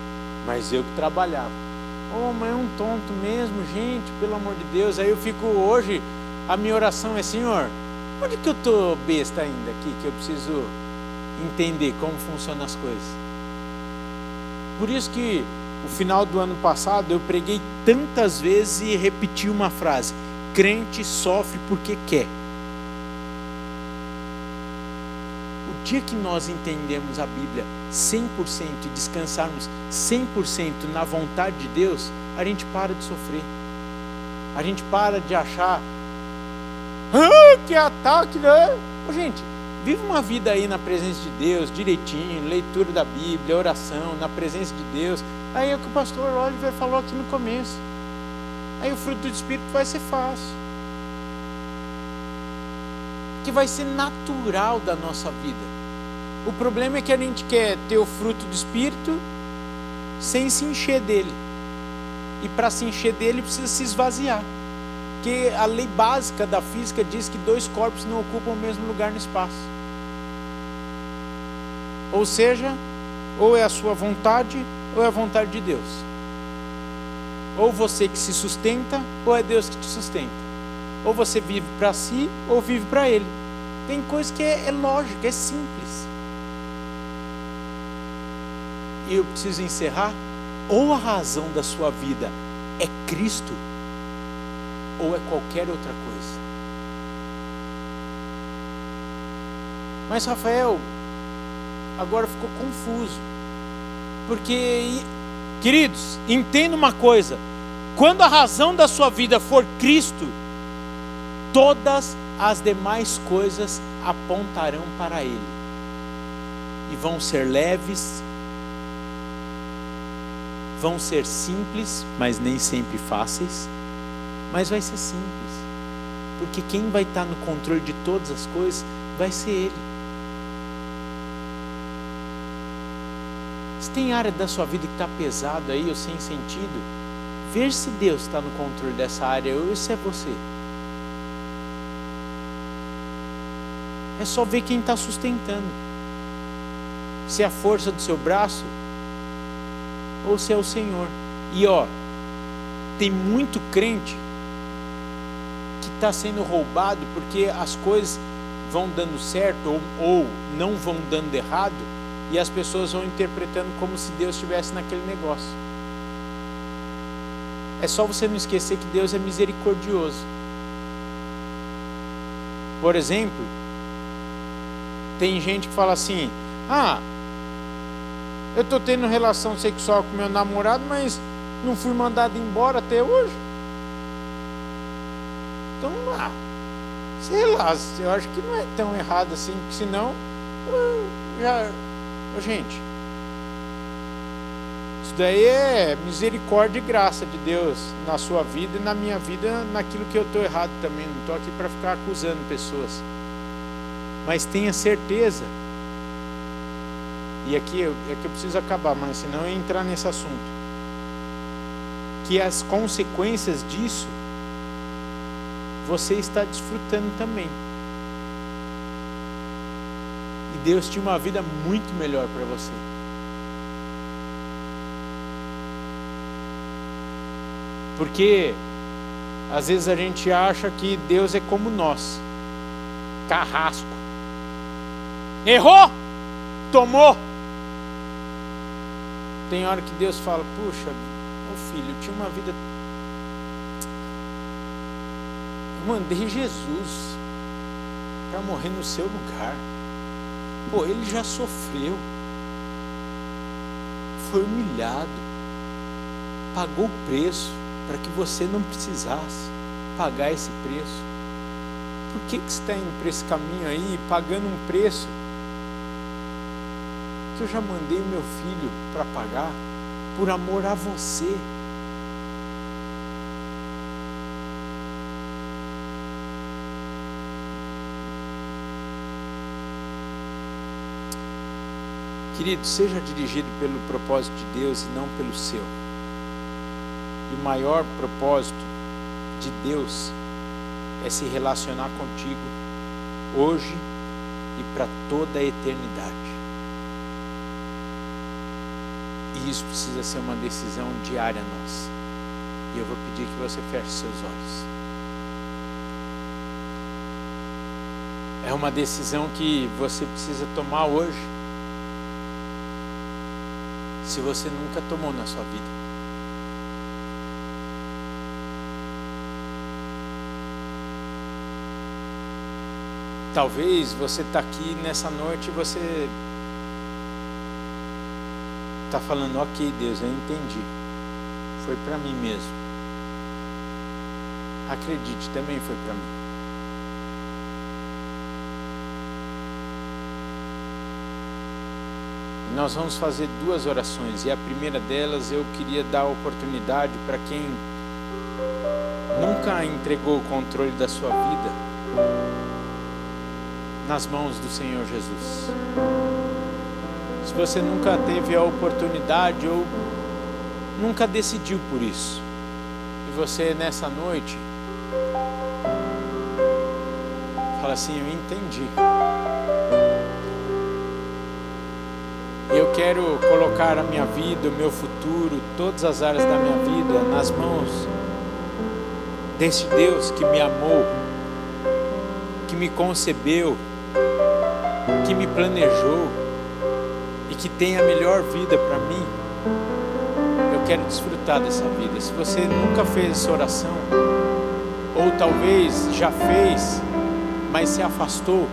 mas eu que trabalhava. Oh, mas é um tonto mesmo, gente, pelo amor de Deus. Aí eu fico hoje, a minha oração é, Senhor, onde que eu estou besta ainda aqui, que eu preciso entender como funcionam as coisas. Por isso que o final do ano passado eu preguei tantas vezes e repeti uma frase: crente sofre porque quer. O dia que nós entendemos a Bíblia 100% e descansarmos 100% na vontade de Deus, a gente para de sofrer. A gente para de achar ah, que ataque, né? Gente, Viva uma vida aí na presença de Deus, direitinho, leitura da Bíblia, oração, na presença de Deus. Aí é o que o pastor Oliver falou aqui no começo. Aí o fruto do Espírito vai ser fácil. Que vai ser natural da nossa vida. O problema é que a gente quer ter o fruto do Espírito sem se encher dele. E para se encher dele precisa se esvaziar. Porque a lei básica da física diz que dois corpos não ocupam o mesmo lugar no espaço. Ou seja, ou é a sua vontade, ou é a vontade de Deus. Ou você que se sustenta, ou é Deus que te sustenta. Ou você vive para si, ou vive para Ele. Tem coisa que é, é lógica, é simples. E eu preciso encerrar. Ou a razão da sua vida é Cristo, ou é qualquer outra coisa. Mas Rafael, agora ficou confuso. Porque, queridos, entenda uma coisa: quando a razão da sua vida for Cristo, todas as demais coisas apontarão para Ele e vão ser leves, vão ser simples, mas nem sempre fáceis, mas vai ser simples, porque quem vai estar no controle de todas as coisas vai ser Ele. Se tem área da sua vida que está pesado aí ou sem sentido, veja se Deus está no controle dessa área ou se é você. É só ver quem está sustentando. Se é a força do seu braço ou se é o Senhor. E ó, tem muito crente que está sendo roubado porque as coisas vão dando certo ou, ou não vão dando errado e as pessoas vão interpretando como se Deus estivesse naquele negócio. É só você não esquecer que Deus é misericordioso. Por exemplo, tem gente que fala assim: Ah, eu estou tendo relação sexual com meu namorado, mas não fui mandado embora até hoje. Então, ah, sei lá, eu acho que não é tão errado assim, porque senão já Ô, gente, isso daí é misericórdia e graça de Deus na sua vida e na minha vida, naquilo que eu estou errado também. Não estou aqui para ficar acusando pessoas. Mas tenha certeza, e aqui é que eu preciso acabar, mas senão eu entrar nesse assunto, que as consequências disso você está desfrutando também. Deus tinha uma vida muito melhor para você. Porque às vezes a gente acha que Deus é como nós, carrasco. Errou, tomou. Tem hora que Deus fala: Puxa, meu filho, eu tinha uma vida. Eu mandei Jesus para morrer no seu lugar. Pô, ele já sofreu, foi humilhado, pagou o preço para que você não precisasse pagar esse preço. Por que, que você está indo para esse caminho aí, pagando um preço que eu já mandei o meu filho para pagar por amor a você? Querido, seja dirigido pelo propósito de Deus e não pelo seu. E o maior propósito de Deus é se relacionar contigo hoje e para toda a eternidade. E isso precisa ser uma decisão diária nossa. E eu vou pedir que você feche seus olhos. É uma decisão que você precisa tomar hoje. Se você nunca tomou na sua vida. Talvez você está aqui nessa noite e você está falando, ok Deus, eu entendi. Foi para mim mesmo. Acredite, também foi para mim. Nós vamos fazer duas orações e a primeira delas eu queria dar a oportunidade para quem nunca entregou o controle da sua vida nas mãos do Senhor Jesus. Se você nunca teve a oportunidade ou nunca decidiu por isso, e você nessa noite fala assim: Eu entendi. Eu quero colocar a minha vida, o meu futuro, todas as áreas da minha vida nas mãos desse Deus que me amou, que me concebeu, que me planejou e que tem a melhor vida para mim, eu quero desfrutar dessa vida. Se você nunca fez essa oração, ou talvez já fez, mas se afastou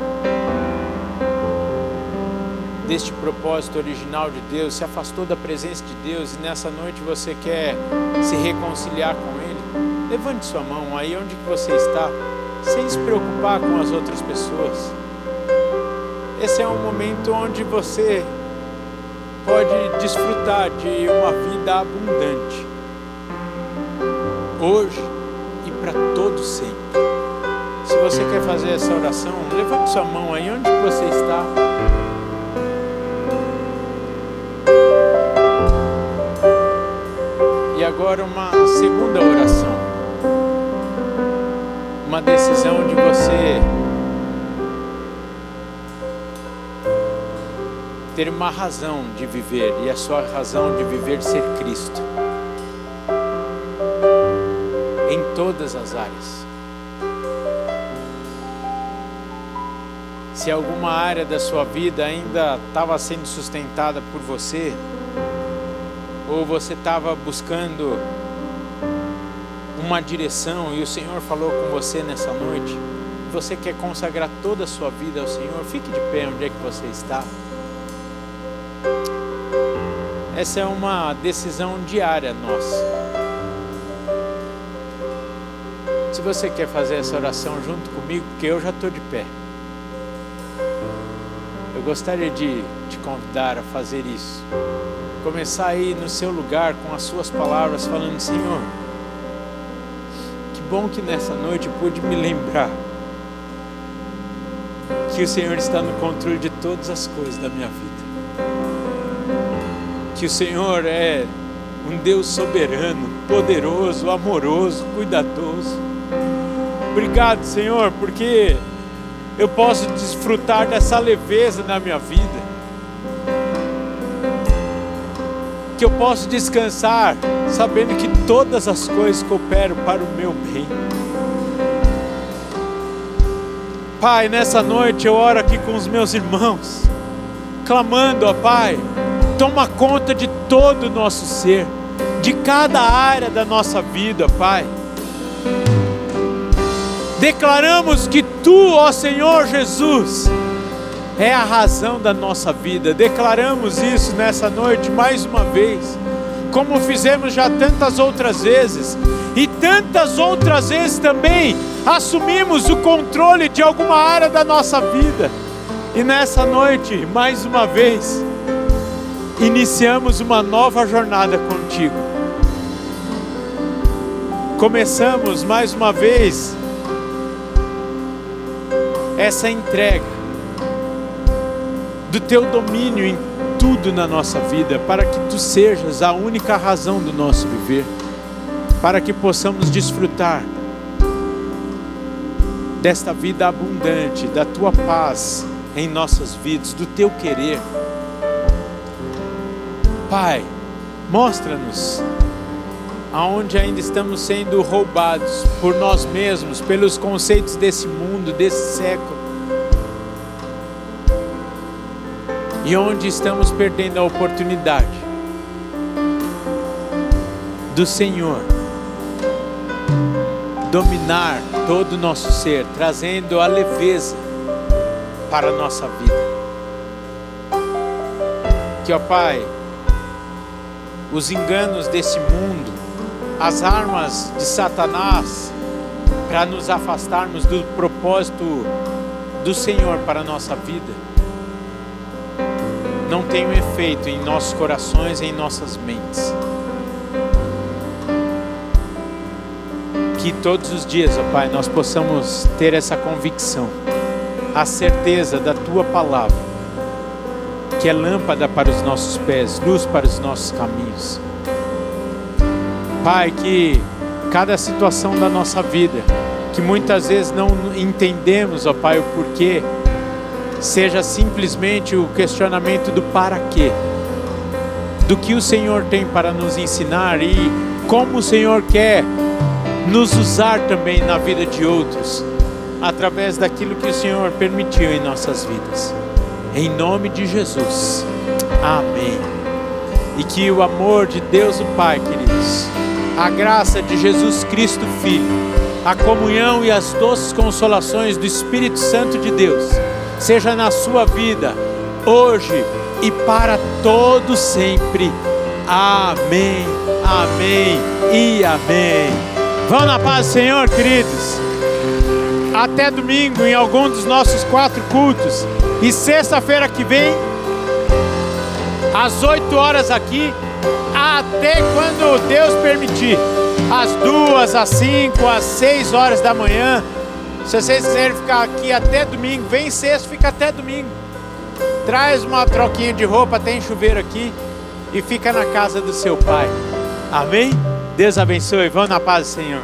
deste propósito original de Deus, se afastou da presença de Deus e nessa noite você quer se reconciliar com Ele, levante sua mão aí onde que você está, sem se preocupar com as outras pessoas. Esse é um momento onde você desfrutar de uma vida abundante, hoje e para todo sempre. Se você quer fazer essa oração, levante sua mão aí onde você está. E agora uma segunda oração. Uma decisão de você ter uma razão de viver e a sua razão de viver ser Cristo em todas as áreas. Se alguma área da sua vida ainda estava sendo sustentada por você, ou você estava buscando uma direção e o Senhor falou com você nessa noite, você quer consagrar toda a sua vida ao Senhor, fique de pé onde é que você está. Essa é uma decisão diária nossa. Se você quer fazer essa oração junto comigo, porque eu já estou de pé, eu gostaria de te convidar a fazer isso. Começar aí no seu lugar com as suas palavras, falando: Senhor, que bom que nessa noite eu pude me lembrar que o Senhor está no controle de todas as coisas da minha vida que o Senhor é um Deus soberano, poderoso, amoroso, cuidadoso. Obrigado, Senhor, porque eu posso desfrutar dessa leveza na minha vida. Que eu posso descansar sabendo que todas as coisas cooperam para o meu bem. Pai, nessa noite eu oro aqui com os meus irmãos, clamando, ó Pai, toma conta de todo o nosso ser, de cada área da nossa vida, Pai. Declaramos que Tu, ó Senhor Jesus, é a razão da nossa vida. Declaramos isso nessa noite mais uma vez, como fizemos já tantas outras vezes, e tantas outras vezes também assumimos o controle de alguma área da nossa vida. E nessa noite, mais uma vez, iniciamos uma nova jornada contigo. Começamos mais uma vez essa entrega do teu domínio em tudo na nossa vida, para que tu sejas a única razão do nosso viver, para que possamos desfrutar desta vida abundante, da tua paz em nossas vidas, do teu querer. Pai, mostra-nos aonde ainda estamos sendo roubados por nós mesmos, pelos conceitos desse mundo, desse século. E onde estamos perdendo a oportunidade do Senhor dominar todo o nosso ser, trazendo a leveza para a nossa vida. Que, ó Pai, os enganos desse mundo, as armas de Satanás para nos afastarmos do propósito do Senhor para a nossa vida, não tenham efeito em nossos corações e em nossas mentes. Que todos os dias, ó Pai, nós possamos ter essa convicção, a certeza da Tua palavra que é lâmpada para os nossos pés, luz para os nossos caminhos. Pai, que cada situação da nossa vida, que muitas vezes não entendemos, ó Pai, o porquê, seja simplesmente o questionamento do para quê, do que o Senhor tem para nos ensinar e como o Senhor quer nos usar também na vida de outros, através daquilo que o Senhor permitiu em nossas vidas. Em nome de Jesus. Amém. E que o amor de Deus o Pai, queridos, a graça de Jesus Cristo Filho, a comunhão e as doces consolações do Espírito Santo de Deus, seja na sua vida, hoje e para todo sempre. Amém. Amém e amém. Vão na paz Senhor, queridos. Até domingo em algum dos nossos quatro cultos. E sexta-feira que vem, às 8 horas aqui, até quando Deus permitir. Às duas, às cinco, às seis horas da manhã. Se vocês quiserem ficar aqui até domingo, vem sexta, fica até domingo. Traz uma troquinha de roupa, tem chuveiro aqui e fica na casa do seu pai. Amém? Deus abençoe. Vão na paz do Senhor.